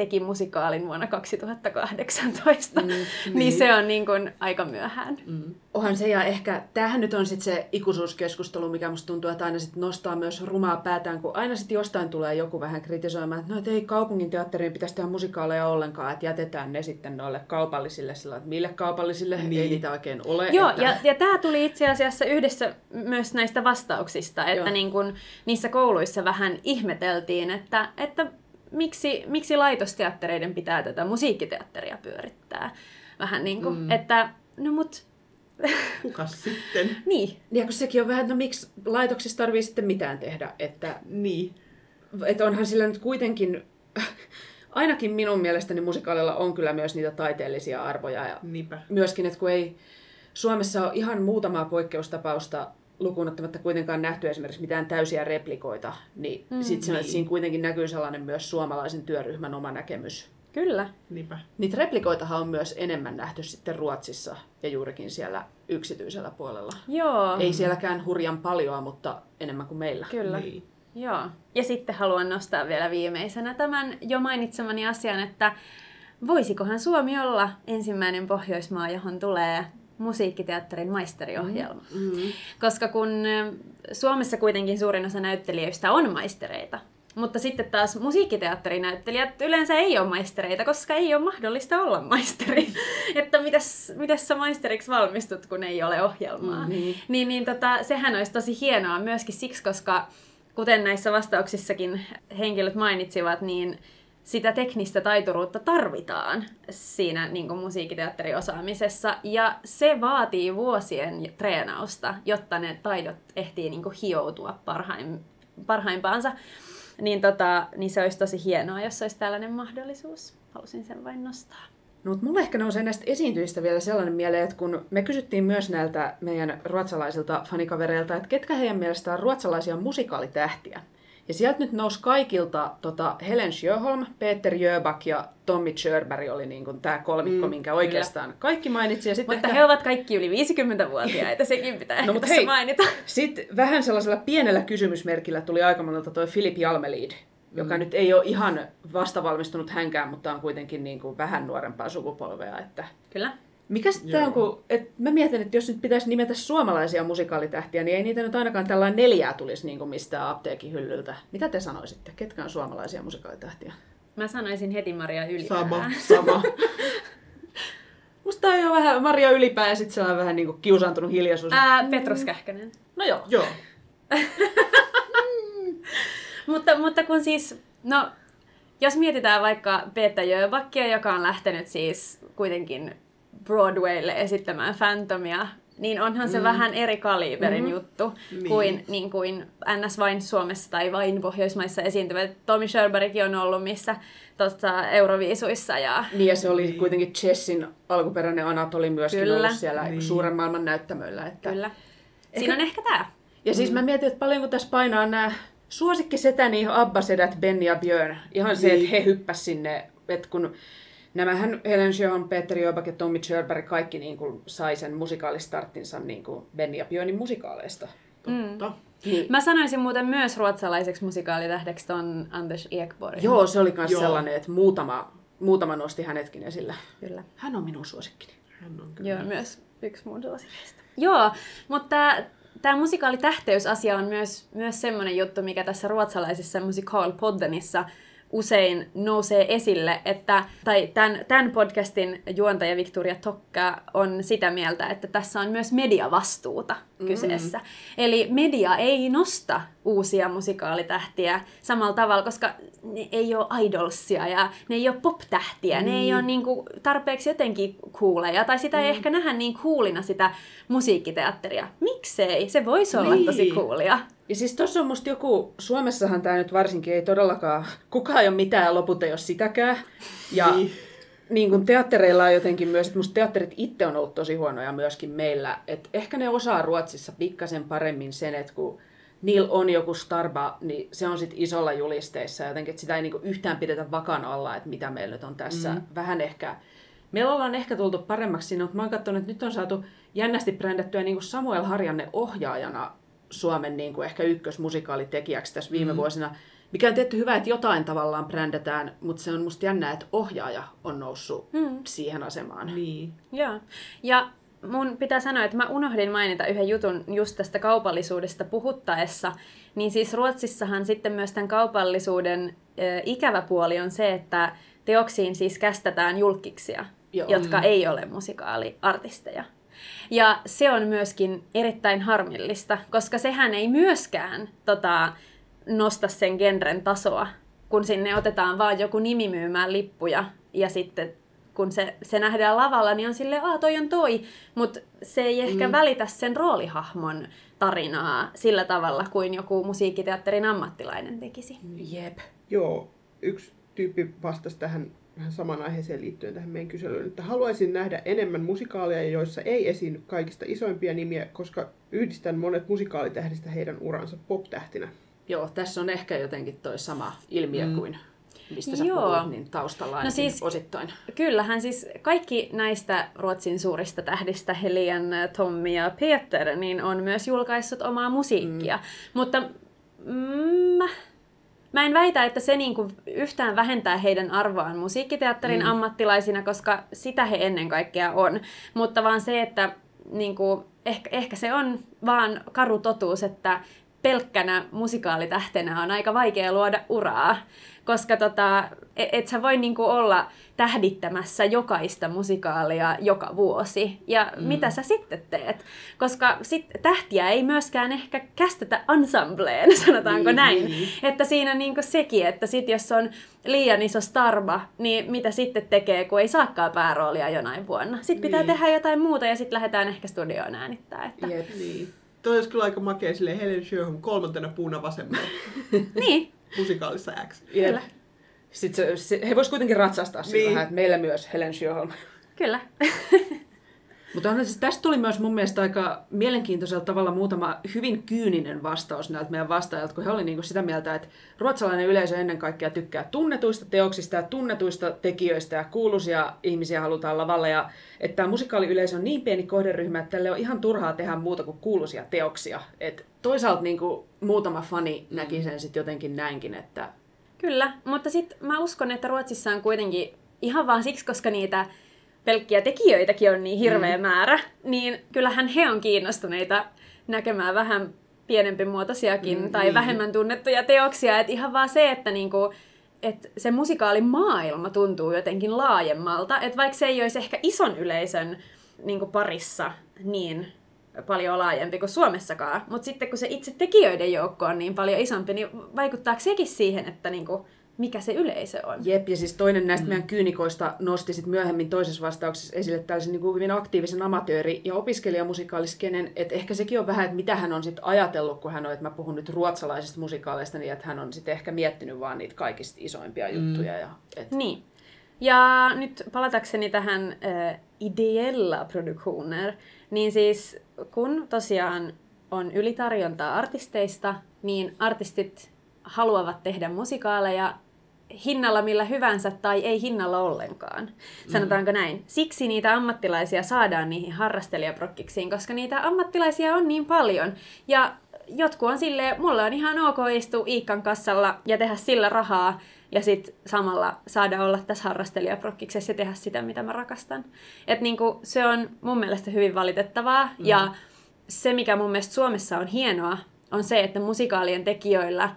teki musikaalin vuonna 2018, mm, niin. niin se on niin kuin aika myöhään. Mm. Onhan se, ja ehkä tämähän nyt on sitten se ikuisuuskeskustelu, mikä musta tuntuu, että aina sit nostaa myös rumaa päätään, kun aina sitten jostain tulee joku vähän kritisoimaan, että no, et ei kaupungin teatteriin pitäisi tehdä musikaaleja ollenkaan, että jätetään ne sitten noille kaupallisille, sillä että mille kaupallisille niin. ei niitä oikein ole. Joo, että... ja, ja tämä tuli itse asiassa yhdessä myös näistä vastauksista, että niin kun niissä kouluissa vähän ihmeteltiin, että, että miksi, miksi laitosteattereiden pitää tätä musiikkiteatteria pyörittää? Vähän niin kuin, mm. että no mut... Kukas sitten? niin. Ja kun sekin on vähän, no miksi laitoksissa tarvii sitten mitään tehdä, että... Niin. Että onhan sillä nyt kuitenkin... Ainakin minun mielestäni musikaalilla on kyllä myös niitä taiteellisia arvoja. Ja Niinpä. Myöskin, että kun ei Suomessa ole ihan muutamaa poikkeustapausta lukuun ottamatta kuitenkaan nähty esimerkiksi mitään täysiä replikoita, niin mm, sitten niin. siinä kuitenkin näkyy sellainen myös suomalaisen työryhmän oma näkemys. Kyllä. Niinpä. Niitä replikoitahan on myös enemmän nähty sitten Ruotsissa ja juurikin siellä yksityisellä puolella. Joo. Ei sielläkään hurjan paljoa, mutta enemmän kuin meillä. Kyllä. Niin. Joo. Ja sitten haluan nostaa vielä viimeisenä tämän jo mainitsemani asian, että voisikohan Suomi olla ensimmäinen Pohjoismaa, johon tulee musiikkiteatterin maisteriohjelma. Mm-hmm. Koska kun Suomessa kuitenkin suurin osa näyttelijöistä on maistereita, mutta sitten taas musiikkiteatterinäyttelijät yleensä ei ole maistereita, koska ei ole mahdollista olla maisteri. että mitäs, mitäs sä maisteriksi valmistut, kun ei ole ohjelmaa. Mm-hmm. Niin, niin tota, sehän olisi tosi hienoa myöskin siksi, koska kuten näissä vastauksissakin henkilöt mainitsivat, niin sitä teknistä taituruutta tarvitaan siinä niin kuin musiikkiteatteriosaamisessa. Ja se vaatii vuosien treenausta, jotta ne taidot ehtii niin kuin hioutua parhaim, parhaimpaansa. Niin, tota, niin se olisi tosi hienoa, jos olisi tällainen mahdollisuus. Halusin sen vain nostaa. No, mutta mulle ehkä nousee näistä esiintyjistä vielä sellainen mieleen, että kun me kysyttiin myös näiltä meidän ruotsalaisilta fanikavereilta, että ketkä heidän mielestään on ruotsalaisia musikaalitähtiä. Ja sieltä nyt nousi kaikilta tota Helen Sjöholm, Peter Jöback ja Tommy Körberg oli niin tämä kolmikko, mm, minkä oikeastaan kyllä. kaikki mainitsi. Ja Mutta ehkä... he ovat kaikki yli 50-vuotiaita, sekin pitää no, tässä hei, mainita. Sitten vähän sellaisella pienellä kysymysmerkillä tuli aika monelta toi Philip Jalmelid, joka mm. nyt ei ole ihan vastavalmistunut hänkään, mutta on kuitenkin niin kuin vähän nuorempaa sukupolvea. Että... Kyllä. Mikä sitten on, kun, et mä mietin, että jos nyt pitäisi nimetä suomalaisia musikaalitähtiä, niin ei niitä nyt ainakaan tällainen neljää tulisi niin kuin mistään apteekin hyllyltä. Mitä te sanoisitte? Ketkä on suomalaisia musikaalitähtiä? Mä sanoisin heti Maria Ylipää. Sama, sama. Musta on jo vähän Maria Ylipää ja sitten sellainen vähän niin kuin kiusaantunut hiljaisuus. Ää, Petrus Kähkönen. No joo. Joo. mutta, mutta kun siis, no, jos mietitään vaikka Peetta Jöbackia, joka on lähtenyt siis kuitenkin Broadwaylle esittämään Phantomia, niin onhan se mm. vähän eri kaliberin mm. juttu niin. kuin, niin kuin NS vain Suomessa tai vain Pohjoismaissa esiintyvät. Tommy Sherbergkin on ollut missä tota, Euroviisuissa. Ja... Niin ja se oli niin. kuitenkin Chessin alkuperäinen Anatoli myöskin Kyllä. ollut siellä niin. suuren maailman näyttämöllä. Että... Kyllä. Siinä ehkä... on ehkä tämä. Ja siis mm. mä mietin, että paljonko tässä painaa nämä suosikkisetäni Abba-sedät Benny ja Björn. Ihan niin. se, että he hyppäsivät sinne, että kun nämähän Helen Sjöholm, Peter Jöback ja Tommy Sherberg kaikki niin kuin, sai sen musikaalistarttinsa niin kuin Benny ja Björnin musikaaleista. Totta. Mm. Niin. Mä sanoisin muuten myös ruotsalaiseksi musikaalitähdeksi ton Anders Ekborg. Joo, se oli myös sellainen, että muutama, muutama nosti hänetkin esillä. Kyllä. Hän on minun suosikkini. Hän on kyllä. Joo, myös yksi mun suosikkeista. Joo, mutta tämä musikaalitähteysasia on myös, myös semmoinen juttu, mikä tässä ruotsalaisessa Musikal-poddenissa usein nousee esille, että, tai tämän, tämän podcastin juontaja Victoria Tokka on sitä mieltä, että tässä on myös mediavastuuta mm. kyseessä. Eli media ei nosta uusia musikaalitähtiä samalla tavalla, koska ne ei ole idolsia ja ne ei ole pop-tähtiä, mm. ne ei ole niin kuin tarpeeksi jotenkin kuuleja, tai sitä mm. ei ehkä nähdä niin kuulina sitä musiikkiteatteria. Miksei? Se voisi olla niin. tosi kuulia. Ja siis tuossa on musta joku, Suomessahan tämä nyt varsinkin ei todellakaan, kukaan ei ole mitään lopulta jos sitäkään. Ja niin. Niin kuin teattereilla on jotenkin myös, että musta teatterit itse on ollut tosi huonoja myöskin meillä. Että ehkä ne osaa Ruotsissa pikkasen paremmin sen, että kun niillä on joku starba, niin se on sitten isolla julisteissa jotenkin, että sitä ei niinku yhtään pidetä vakan alla, että mitä meillä nyt on tässä. Mm. Vähän ehkä, meillä ollaan ehkä tultu paremmaksi siinä, mutta mä oon katsonut, että nyt on saatu jännästi brändättyä niin kuin Samuel Harjanne ohjaajana Suomen niin kuin ehkä ykkösmusikaalitekijäksi tässä viime mm. vuosina. Mikä on tietty hyvä, että jotain tavallaan brändätään, mutta se on musta jännää, että ohjaaja on noussut mm. siihen asemaan. Niin. Joo. Ja mun pitää sanoa, että mä unohdin mainita yhden jutun just tästä kaupallisuudesta puhuttaessa. Niin siis Ruotsissahan sitten myös tämän kaupallisuuden äh, ikävä puoli on se, että teoksiin siis kästetään julkiksia, Joo. jotka mm. ei ole musikaaliartisteja. Ja se on myöskin erittäin harmillista, koska sehän ei myöskään tota, nosta sen genren tasoa, kun sinne otetaan vaan joku nimi myymään lippuja ja sitten kun se, se nähdään lavalla, niin on silleen, aa toi on toi, mutta se ei ehkä mm. välitä sen roolihahmon tarinaa sillä tavalla kuin joku musiikkiteatterin ammattilainen tekisi. Jep. Joo, yksi tyyppi vastasi tähän vähän saman aiheeseen liittyen tähän meidän kyselyyn, että haluaisin nähdä enemmän musikaaleja, joissa ei esiinny kaikista isoimpia nimiä, koska yhdistän monet musikaalitähdistä heidän uransa pop-tähtinä. Joo, tässä on ehkä jotenkin toi sama ilmiö mm. kuin mistä sä Joo. puhut, niin taustalla no siis, osittain. Kyllähän siis kaikki näistä Ruotsin suurista tähdistä, Helian, Tommy ja Peter, niin on myös julkaissut omaa musiikkia. Mm. Mutta mm, mä en väitä, että se niinku yhtään vähentää heidän arvoaan musiikkiteatterin mm. ammattilaisina, koska sitä he ennen kaikkea on. Mutta vaan se, että niinku, ehkä, ehkä se on vaan karu totuus, että pelkkänä musikaalitähtenä on aika vaikea luoda uraa koska tota, et, et sä voi niinku olla tähdittämässä jokaista musikaalia joka vuosi. Ja mm. mitä sä sitten teet? Koska sit tähtiä ei myöskään ehkä kästetä ensembleen, sanotaanko niin, näin. Niin. Että siinä niinku sekin, että sit jos on liian iso starba, niin mitä sitten tekee, kun ei saakaan pääroolia jonain vuonna? Sitten pitää niin. tehdä jotain muuta ja sitten lähdetään ehkä studioon äänittää. Että... Jep, niin. Toi olisi kyllä aika makea silleen Helen Sjöholm kolmantena puuna vasemmalla. niin, musikaalissa X. Kyllä. Sitten se, se, he vois kuitenkin ratsastaa niin. Niin. vähän, että meillä myös Helen Sjöholm. Kyllä. Mutta siis tästä tuli myös mun mielestä aika mielenkiintoisella tavalla muutama hyvin kyyninen vastaus näiltä meidän vastaajilta, kun he olivat niinku sitä mieltä, että ruotsalainen yleisö ennen kaikkea tykkää tunnetuista teoksista ja tunnetuista tekijöistä ja kuuluisia ihmisiä halutaan lavalle. Ja että tämä musikaaliyleisö on niin pieni kohderyhmä, että tälle on ihan turhaa tehdä muuta kuin kuuluisia teoksia. Et toisaalta niinku muutama fani näki sen sitten jotenkin näinkin, että Kyllä, mutta sitten mä uskon, että Ruotsissa on kuitenkin ihan vaan siksi, koska niitä pelkkiä tekijöitäkin on niin hirveä mm. määrä, niin kyllähän he on kiinnostuneita näkemään vähän pienempi muotoisiakin mm, tai niin. vähemmän tunnettuja teoksia. Et ihan vaan se, että niinku, et se musikaalimaailma tuntuu jotenkin laajemmalta, että vaikka se ei olisi ehkä ison yleisön niinku parissa niin paljon laajempi kuin Suomessakaan, mutta sitten kun se itse tekijöiden joukko on niin paljon isompi, niin vaikuttaako sekin siihen, että niinku, mikä se yleisö on? Jep, ja siis toinen näistä mm. meidän kyynikoista nosti sit myöhemmin toisessa vastauksessa esille tällaisen niin kuin hyvin aktiivisen amatööri- ja opiskelijamusikaaliskenen, että ehkä sekin on vähän, että mitä hän on sitten ajatellut, kun hän on, että mä puhun nyt ruotsalaisista musikaaleista, niin että hän on sitten ehkä miettinyt vaan niitä kaikista isoimpia juttuja. Ja, et... Niin. Ja nyt palatakseni tähän äh, ideella produktioner, niin siis kun tosiaan on ylitarjontaa artisteista, niin artistit haluavat tehdä musikaaleja hinnalla millä hyvänsä tai ei hinnalla ollenkaan. Sanotaanko näin? Siksi niitä ammattilaisia saadaan niihin harrastelijaprokkiksiin, koska niitä ammattilaisia on niin paljon. Ja jotkut on silleen, mulla on ihan ok istua Iikan kassalla ja tehdä sillä rahaa, ja sitten samalla saada olla tässä harrastelijaprokkiksessa ja tehdä sitä, mitä mä rakastan. Et niinku, se on mun mielestä hyvin valitettavaa, mm. ja se, mikä mun mielestä Suomessa on hienoa, on se, että musikaalien tekijöillä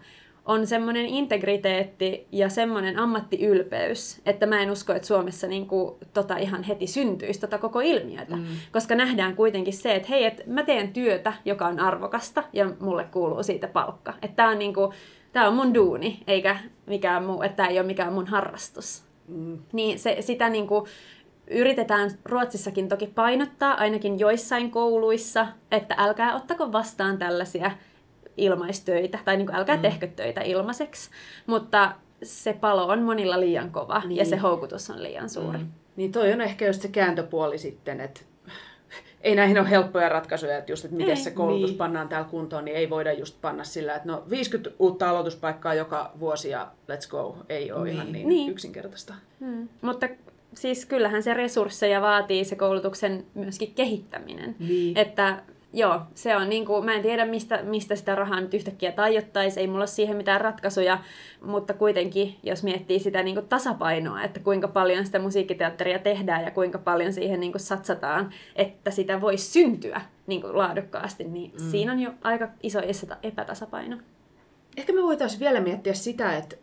on semmoinen integriteetti ja semmoinen ammattiylpeys, että mä en usko, että Suomessa niinku, tota ihan heti syntyisi tota koko ilmiötä. Mm. Koska nähdään kuitenkin se, että hei, et mä teen työtä, joka on arvokasta ja mulle kuuluu siitä palkka. Että tää on, niinku, tää on mun duuni, eikä mikään muu, että tää ei ole mikään mun harrastus. Mm. Niin se, sitä niinku, yritetään Ruotsissakin toki painottaa, ainakin joissain kouluissa, että älkää ottako vastaan tällaisia ilmaistöitä, tai niin kuin, älkää mm. tehkö töitä ilmaiseksi, mutta se palo on monilla liian kova niin. ja se houkutus on liian suuri. Mm. Niin toi on ehkä just se kääntöpuoli sitten, että ei näihin ole helppoja ratkaisuja, että just, että miten Ei, se koulutus niin. pannaan täällä kuntoon, niin ei voida just panna sillä, että no 50 uutta aloituspaikkaa joka vuosi ja let's go, ei ole Niin. ihan niin, Niin. yksinkertaista. Mm. Mutta siis kyllähän se resursseja vaatii se koulutuksen myöskin kehittäminen. Niin. Että joo, se on niin kuin, mä en tiedä mistä, mistä sitä rahaa nyt yhtäkkiä tajottaisi, ei mulla ole siihen mitään ratkaisuja, mutta kuitenkin, jos miettii sitä niin kuin tasapainoa, että kuinka paljon sitä musiikkiteatteria tehdään ja kuinka paljon siihen niin kuin satsataan, että sitä voisi syntyä niin kuin laadukkaasti, niin mm. siinä on jo aika iso epäta- epätasapaino. Ehkä me voitaisiin vielä miettiä sitä, että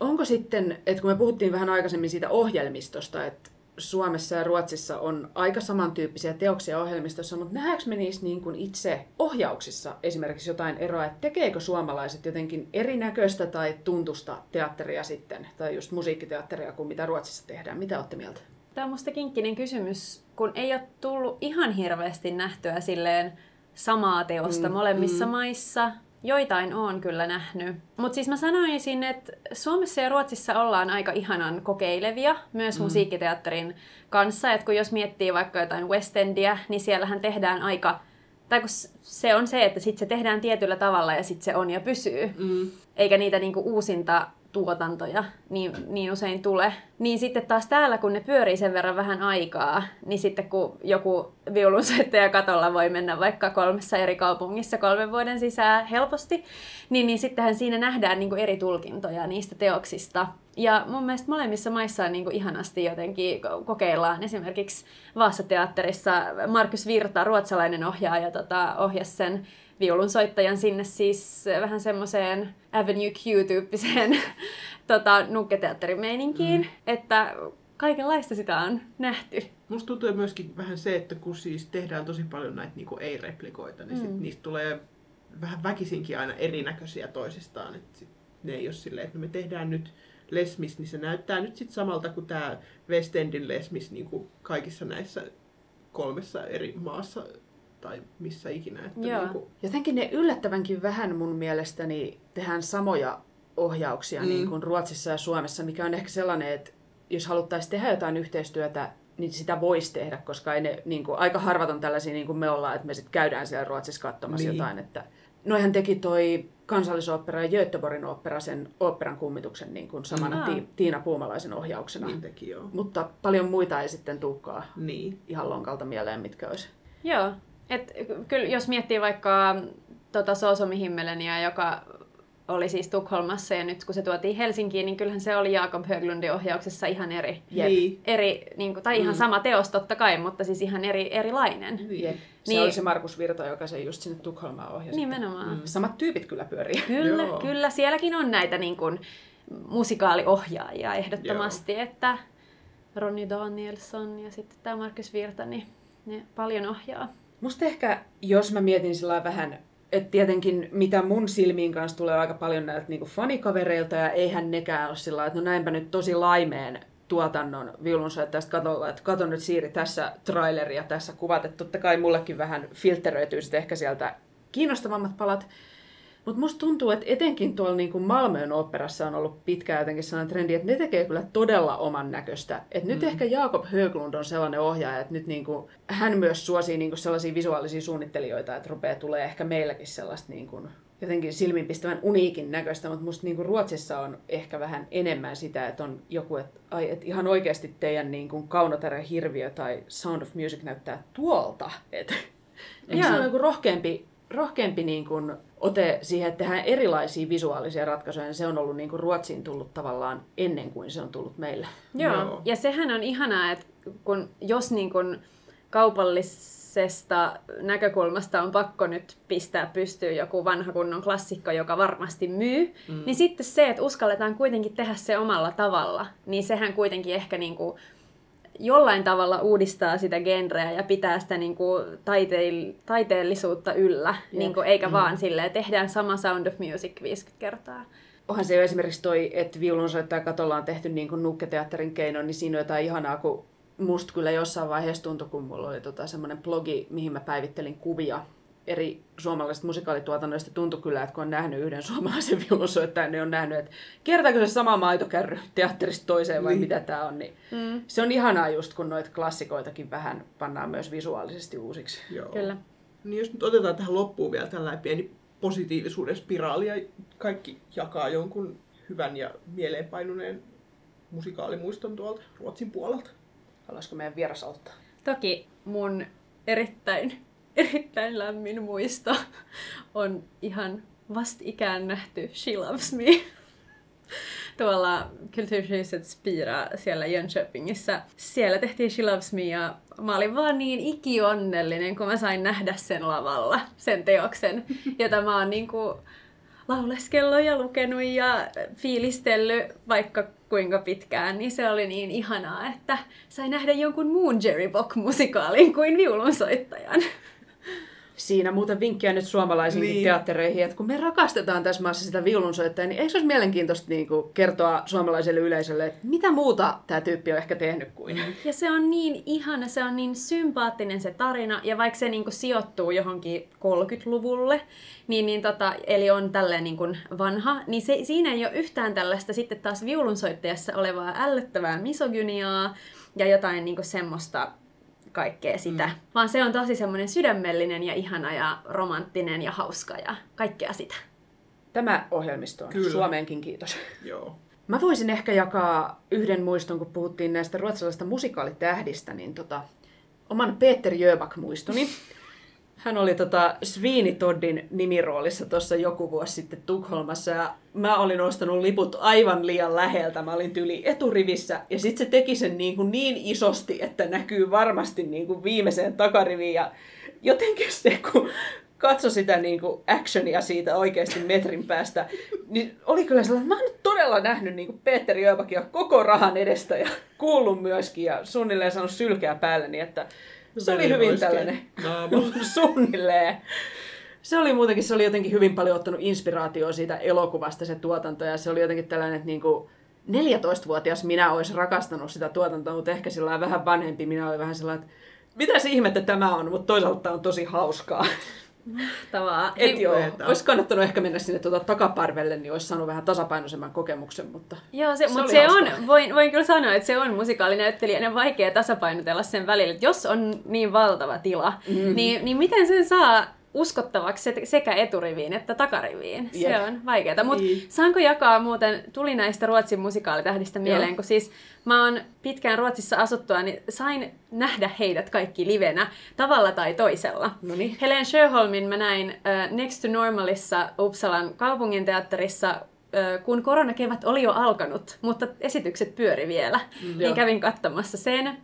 onko sitten, että kun me puhuttiin vähän aikaisemmin siitä ohjelmistosta, että Suomessa ja Ruotsissa on aika samantyyppisiä teoksia ohjelmistossa, mutta nähdäänkö me niissä niin kuin itse ohjauksissa esimerkiksi jotain eroa, että tekeekö suomalaiset jotenkin erinäköistä tai tuntusta teatteria sitten, tai just musiikkiteatteria kuin mitä Ruotsissa tehdään? Mitä olette mieltä? Tämä on musta kinkkinen kysymys, kun ei ole tullut ihan hirveästi nähtyä silleen samaa teosta Mm, mm, molemmissa mm. mm. maissa. Joitain on kyllä nähnyt. Mutta siis mä sanoisin, että Suomessa ja Ruotsissa ollaan aika ihanan kokeilevia myös mm. musiikkiteatterin kanssa. Et kun jos miettii vaikka jotain West Endia, niin siellähän tehdään aika... Tai kun se on se, että sit se tehdään tietyllä tavalla ja sit se on ja pysyy Mm. eikä niitä niinku uusinta tuotantoja niin, niin usein tule. Niin sitten taas täällä, kun ne pyörii sen verran vähän aikaa, niin sitten kun joku viulunsoittaja katolla voi mennä vaikka kolmessa eri kaupungissa kolmen vuoden sisään helposti, niin, niin sittenhän siinä nähdään niinku eri tulkintoja niistä teoksista. Ja mun mielestä molemmissa maissa on niinku ihanasti jotenkin ko- kokeillaan. Esimerkiksi Vaassa-teatterissa Markus Virta, ruotsalainen ohjaaja, tota, ohjasi sen viulunsoittajan sinne siis vähän semmoiseen Avenue Q-tyyppiseen tota, nukketeatterimeininkiin, mm. että kaikenlaista sitä on nähty. Musta tuntuu myöskin vähän se, että kun siis tehdään tosi paljon näitä niinku ei-replikoita, niin sit Mm. niistä tulee vähän väkisinkin aina erinäköisiä toisistaan. Et sit ne ei ole silleen, että me tehdään nyt lesmis, niin se näyttää nyt sit samalta kuin tämä West Endin lesmis niin kuin kaikissa näissä kolmessa eri maassa tai missä ikinä. Että Joo. Niin kuin, Jotenkin ne yllättävänkin vähän mun mielestäni tehdään samoja ohjauksia mm. niin kuin Ruotsissa ja Suomessa, mikä on ehkä sellainen, että jos haluttaisiin tehdä jotain yhteistyötä, niin sitä voisi tehdä, koska ei ne, niin kuin, aika harvat on tällaisia niin kuin me ollaan, että me sitten käydään siellä Ruotsissa katsomassa niin. jotain. Että, noihän teki toi kansallisooppera ja Göteborgin opera sen oopperan kummituksen niin kuin samana Mm. ti- Tiina Puumalaisen ohjauksena. Niin teki, joo. Mutta paljon muita ei sitten tulekaan Niin. ihan lonkalta mieleen, mitkä olisi. Joo. Et, ky- kyllä jos miettii vaikka tota Soosomi Himmeleniä, joka oli siis Tukholmassa ja nyt kun se tuotiin Helsinkiin, niin kyllähän se oli Jakob Höglundin ohjauksessa ihan eri, Jep. Eri niin kuin, tai ihan Mm. sama teos totta kai, mutta siis ihan eri, erilainen. Niin. Jep. Se Niin. oli se Markus Virta, joka se just sinne Tukholmaan ohjasi. Nimenomaan. Mm. Samat tyypit kyllä pyörii. Kyllä, Joo. kyllä. Sielläkin on näitä niin kuin, musikaaliohjaajia ehdottomasti, Joo. että Ronny Danielsson ja sitten tämä Markus Virta, niin ne paljon ohjaa. Musta ehkä, jos mä mietin sillä vähän, että tietenkin mitä mun silmiin kanssa tulee aika paljon näiltä niinku fanikavereilta, ja eihän nekään ole sillä että no näinpä nyt tosi laimeen tuotannon viulunsoittajasta katolla, että kato nyt Siiri tässä traileri ja tässä kuvat, että totta kai mullekin vähän filteröityy sitten ehkä sieltä kiinnostavammat palat. Mutta musta tuntuu, että etenkin tuolla niin kuin Malmöön oopperassa on ollut pitkään jotenkin sellainen trendi, että ne tekee kyllä todella oman näköistä. Et nyt Mm. ehkä Jakob Höglund on sellainen ohjaaja, että nyt niin kuin, hän myös suosii niin kuin sellaisia visuaalisia suunnittelijoita, että rupeaa tulee ehkä meilläkin sellaista niin kuin, jotenkin silminpistävän uniikin näköistä, mutta musta niin kuin Ruotsissa on ehkä vähän enemmän sitä, että on joku, että, ai, että ihan oikeasti teidän niin kuin Kaunotären hirviö tai Sound of Music näyttää tuolta. Et, Eikö se ole joku rohkeampi, rohkeampi niin kuin ote siihen, että tehdään erilaisia visuaalisia ratkaisuja, niin se on ollut niin kuin Ruotsiin tullut tavallaan ennen kuin se on tullut meille. Joo. Joo. Ja sehän on ihanaa, että kun, jos niin kun kaupallisesta näkökulmasta on pakko nyt pistää pystyyn joku vanha kunnon klassikko, joka varmasti myy, mm. niin sitten se, että uskalletaan kuitenkin tehdä se omalla tavalla, niin sehän kuitenkin ehkä niin kuin jollain tavalla uudistaa sitä genreä ja pitää sitä niin kuin taiteil- taiteellisuutta yllä, Jep. niin kuin, eikä mm. vaan silleen, tehdään sama Sound of Music 50 kertaa. Onhan se jo esimerkiksi toi, että viulunsoittaja katolla on tehty niin kuin nukketeatterin keinoin, niin siinä on jotain ihanaa, kun musta kyllä jossain vaiheessa tuntui, kun mulla oli tota semmoinen blogi, mihin mä päivittelin kuvia eri suomalaisista musikaalituotannoista, tuntui kyllä, että kun on nähnyt yhden suomalaisen viulunsoittajan, niin on nähnyt, että kertaako se sama maitokärry teatterista toiseen vai Niin. mitä tämä on. Niin Mm. se on ihanaa just, kun noita klassikoitakin vähän pannaan myös visuaalisesti uusiksi. Joo. Kyllä. Niin jos nyt otetaan tähän loppuun vielä tällainen pieni positiivisuuden spiraali ja kaikki jakaa jonkun hyvän ja mieleenpainuneen musikaalimuiston tuolta Ruotsin puolelta. Haluaisiko meidän vieras auttaa? Toki mun erittäin, erittäin lämmin muisto on ihan vastikään nähty She Loves Me. Tuolla Kulturhuset Spira siellä Jönköpingissä. Siellä tehtiin She Loves Me ja mä olin vaan niin ikionnellinen, kun mä sain nähdä sen lavalla, sen teoksen, jota mä oon niinku lauleskellut ja lukenut ja fiilistellyt vaikka kuinka pitkään, niin se oli niin ihanaa, että sai nähdä jonkun muun Jerry Bock-musikaalin kuin viulunsoittajan. Siinä muuten vinkkiä nyt suomalaisiinkin Niin. niin. teattereihin, että kun me rakastetaan tässä maassa sitä viulunsoittajaa, niin eikö se olisi mielenkiintoista niin kuin kertoa suomalaiselle yleisölle, että mitä muuta tämä tyyppi on ehkä tehnyt kuin. Ja se on niin ihana, se on niin sympaattinen se tarina, ja vaikka se niinku sijoittuu johonkin 30-luvulle, niin, niin tota, eli on tälleen niinku vanha, niin se, siinä ei ole yhtään tällaista sitten taas viulunsoittajassa olevaa ällöttävää misogyniaa ja jotain niinku semmoista kaikkea sitä. Mm. Vaan se on tosi semmoinen sydämellinen ja ihana ja romanttinen ja hauska ja kaikkea sitä. Tämä ohjelmisto on Kyllä. Suomeenkin kiitos. Joo. Mä voisin ehkä jakaa yhden muiston, kun puhuttiin näistä ruotsalaisista musikaalitähdistä, niin tota, oman Peter Jöback-muistoni. Hän oli tota Sweeney Toddin nimiroolissa tuossa joku vuosi sitten Tukholmassa ja mä olin ostanut liput aivan liian läheltä. Mä olin tyli eturivissä ja sitten se teki sen niin, kuin niin isosti, että näkyy varmasti niin kuin viimeiseen takariviin ja jotenkin se, kun katsoi sitä niin kuin actionia siitä oikeasti metrin päästä, niin oli kyllä sellainen, että mä oon nyt todella nähnyt niin kuin Peter Jöbackia koko rahan edestä ja kuullut myöskin ja suunnilleen saanut sylkeä päälle, niin että se oli hyvin tällainen suunnilleen. Se oli muutenkin, se oli jotenkin hyvin paljon ottanut inspiraatioa siitä elokuvasta se tuotanto ja se oli jotenkin tällainen, että niin kuin 14-vuotias minä olisi rakastanut sitä tuotantoa, mutta ehkä sillä vähän vanhempi minä oli vähän sellainen, että mitäs ihmettä tämä on, mutta toisaalta tämä on tosi hauskaa. Tavaa. Et Hei, joo, Veetään. olisi kannattanut ehkä mennä sinne tuota takaparvelle, niin olisi saanut vähän tasapainoisemman kokemuksen, mutta... Joo, se, Se oli se on, voin, voin kyllä sanoa, että se on musikaalinäyttelijän ja vaikea tasapainotella sen välillä. Jos on niin valtava tila, mm-hmm. niin, niin miten sen saa uskottavaksi se- sekä eturiviin että takariviin? Jep. Se on vaikeaa. Mutta Niin. saanko jakaa muuten, tuli näistä Ruotsin musikaalitähdistä mieleen, Joo. kun siis mä oon pitkään Ruotsissa asuttua, niin sain nähdä heidät kaikki livenä tavalla tai toisella. Noniin. Helen Sjöholmin mä näin äh, Next to Normalissa Uppsalan kaupunginteatterissa, kun koronakevät oli jo alkanut, mutta esitykset pyöri vielä. Mm, joo. niin kävin katsomassa sen,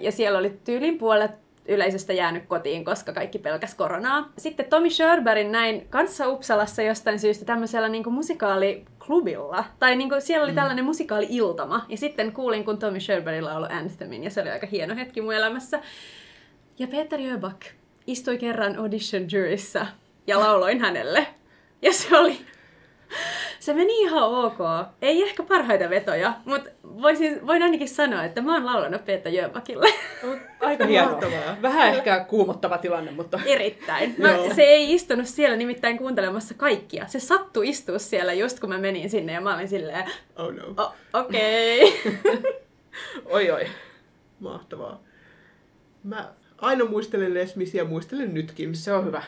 ja siellä oli tyylin puolet yleisöstä jäänyt kotiin, koska kaikki pelkäs koronaa. Sitten Tommy Sherberin näin kanssa Uppsalassa jostain syystä tämmöisellä niin musikaaliklubilla. Tai niin kuin, siellä oli tällainen musikaali-iltama. Ja sitten kuulin, kun Tommy Sherberin lauloi Anthemin, ja se oli aika hieno hetki mun elämässä. Ja Peter Jöback istui kerran audition juryssä ja lauloin hänelle. Ja se oli... Se meni ihan ok. Ei ehkä parhaita vetoja, mutta voisin, voin ainakin sanoa, että mä oon laulanut Peter Jöbackille. Aika hienoa. Vähän ehkä kuumottava tilanne, mutta... Erittäin. Mä, se ei istunut siellä nimittäin kuuntelemassa kaikkia. Se sattui istua siellä just kun mä menin sinne ja mä olin silleen, Oh no. "O- okei. Oi oi. Mahtavaa. Mä aina muistelen Les Misia, muistelen nytkin. Se on hyvä.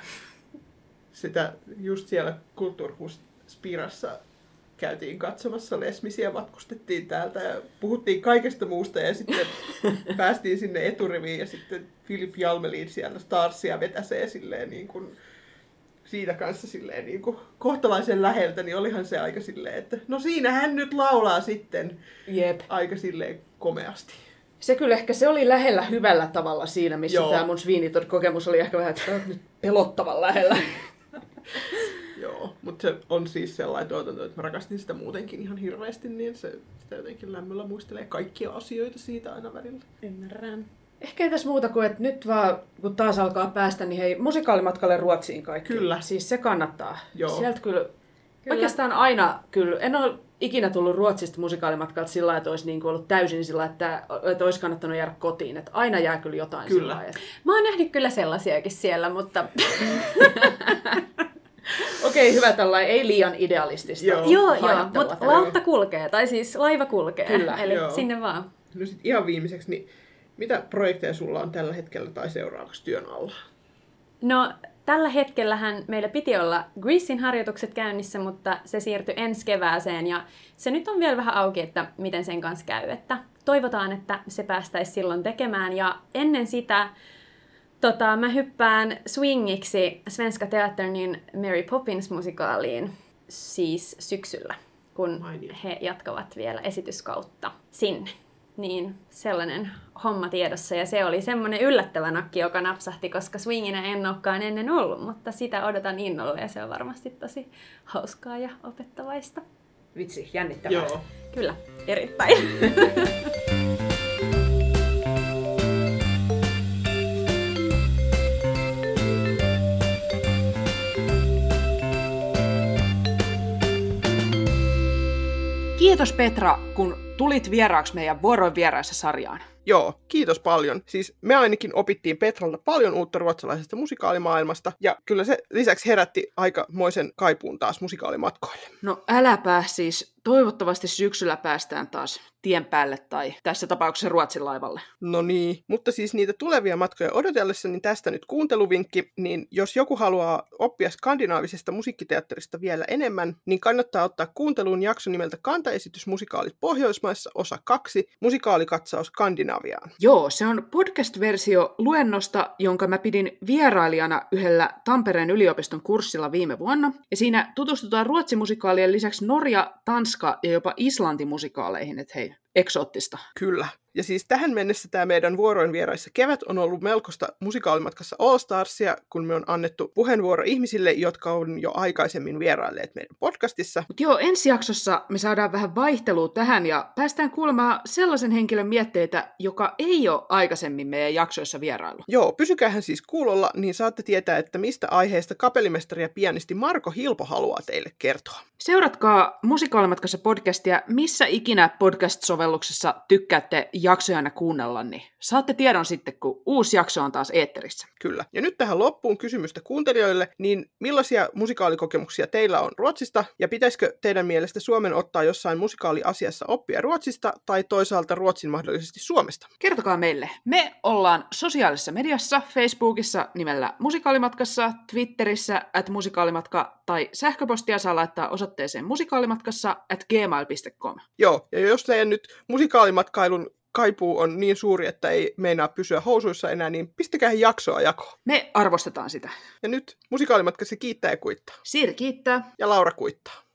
Sitä just siellä Kulttuurhus Spirassa käytiin katsomassa Les Misiä, matkustettiin täältä ja puhuttiin kaikesta muusta ja sitten päästiin sinne eturiviin ja sitten Filip Jalmelin siellä Starsia vetäsee silleen niin kuin siitä kanssa silleen niin kuin kohtalaisen läheltä, niin olihan se aika silleen, että no siinä hän nyt laulaa sitten Jep. aika silleen komeasti. Se kyllä ehkä se oli lähellä hyvällä tavalla siinä, missä Joo. tämä mun Sweeney-kokemus oli ehkä vähän, että "Tää on nyt pelottavan lähellä. Joo, mutta se on siis sellainen tuotanto, että mä rakastin sitä muutenkin ihan hirveästi, niin se sitä jotenkin lämmöllä muistelee kaikkia asioita siitä aina välillä. Ymmärrän. Ehkä ei tässä muuta kuin, että nyt vaan, kun taas alkaa päästä, niin hei, musikaalimatkalle Ruotsiin kaikki. Kyllä. Siis se kannattaa. Joo. Sieltä kyllä, Kyllä. oikeastaan aina, kyllä, en ole ikinä tullut Ruotsista musikaalimatkalta sillä lailla, että olisi niin kuin ollut täysin sillä lailla, että, että olisi kannattanut jäädä kotiin. Että aina jää kyllä jotain Kyllä. sillä lailla, että... Mä oon nähnyt kyllä sellaisiakin siellä, mutta Okei, hyvä tällainen, ei liian idealistista. Joo. joo, joo, mutta lautta kulkee, tai siis laiva kulkee, Kyllä, eli joo. sinne vaan. No sit ihan viimeiseksi, niin mitä projekteja sulla on tällä hetkellä tai seuraavaksi työn alla? No, tällä hetkellähän meillä piti olla Greasein harjoitukset käynnissä, mutta se siirtyi ensi kevääseen ja se nyt on vielä vähän auki, että miten sen kanssa käy. Että toivotaan, että se päästäisiin silloin tekemään ja ennen sitä tota, mä hyppään swingiksi Svenska Teaternin Mary Poppins-musikaaliin siis syksyllä, kun Mainio. he jatkavat vielä esityskautta sinne. Niin sellainen homma tiedossa ja se oli semmoinen yllättävä nakki, joka napsahti, koska swinginä en olekaan ennen ollut, mutta sitä odotan innolla ja se on varmasti tosi hauskaa ja opettavaista. Vitsi, jännittävää. Joo. Kyllä, erittäin. Kiitos Petra, kun tulit vieraaksi meidän vuoroin vieraissa sarjaan. Joo, kiitos paljon. Siis me ainakin opittiin Petralta paljon uutta ruotsalaisesta musikaalimaailmasta, ja kyllä se lisäksi herätti aikamoisen kaipuun taas musikaalimatkoille. No äläpä siis. Toivottavasti syksyllä päästään taas tien päälle tai tässä tapauksessa Ruotsin laivalle. No niin, mutta siis niitä tulevia matkoja odotellessa, niin tästä nyt kuunteluvinkki, niin jos joku haluaa oppia skandinaavisesta musiikkiteatterista vielä enemmän, niin kannattaa ottaa kuunteluun jakso nimeltä Kantaesitys musikaalit Pohjoismaissa osa 2, musikaalikatsaus Skandinaviaan. Joo, se on podcast-versio luennosta, jonka mä pidin vierailijana yhdellä Tampereen yliopiston kurssilla viime vuonna. Ja siinä tutustutaan ruotsimusikaalien lisäksi Norja, Tanska ja jopa Islanti musikaaleihin, että hei, eksoottista. Kyllä. Ja siis tähän mennessä tämä meidän vuoroin vieraissa kevät on ollut melkoista musikaalimatkassa All Starsia, kun me on annettu puheenvuoro ihmisille, jotka on jo aikaisemmin vierailleet meidän podcastissa. Mutta joo, ensi jaksossa me saadaan vähän vaihtelua tähän ja päästään kuulemaan sellaisen henkilön mietteitä, joka ei ole aikaisemmin meidän jaksoissa vierailu. Joo, pysykäähän siis kuulolla, niin saatte tietää, että mistä aiheesta kapellimestari ja pianisti Marko Hilpo haluaa teille kertoa. Seuratkaa Musikaalimatkassa podcastia missä ikinä podcast-sovellus sovelluksessa tykkäätte jaksoja aina kuunnella, niin saatte tiedon sitten, kun uusi jakso on taas eetterissä. Kyllä. Ja nyt tähän loppuun kysymystä kuuntelijoille, niin millaisia musikaalikokemuksia teillä on Ruotsista, ja pitäisikö teidän mielestä Suomen ottaa jossain musikaaliasiassa oppia Ruotsista, tai toisaalta Ruotsin mahdollisesti Suomesta? Kertokaa meille. Me ollaan sosiaalisessa mediassa, Facebookissa nimellä Musikaalimatkassa, Twitterissä at musikaalimatka, tai sähköpostia saa laittaa osoitteeseen musikaalimatkassa at gmail.com. Joo, ja jos teidän nyt musikaalimatkailun kaipuu on niin suuri, että ei meinaa pysyä housuissa enää, niin pistäkää jaksoa jako. Me arvostetaan sitä. Ja nyt musikaalimatkassa kiittää ja kuittaa. Siiri kiittää. Ja Laura kuittaa.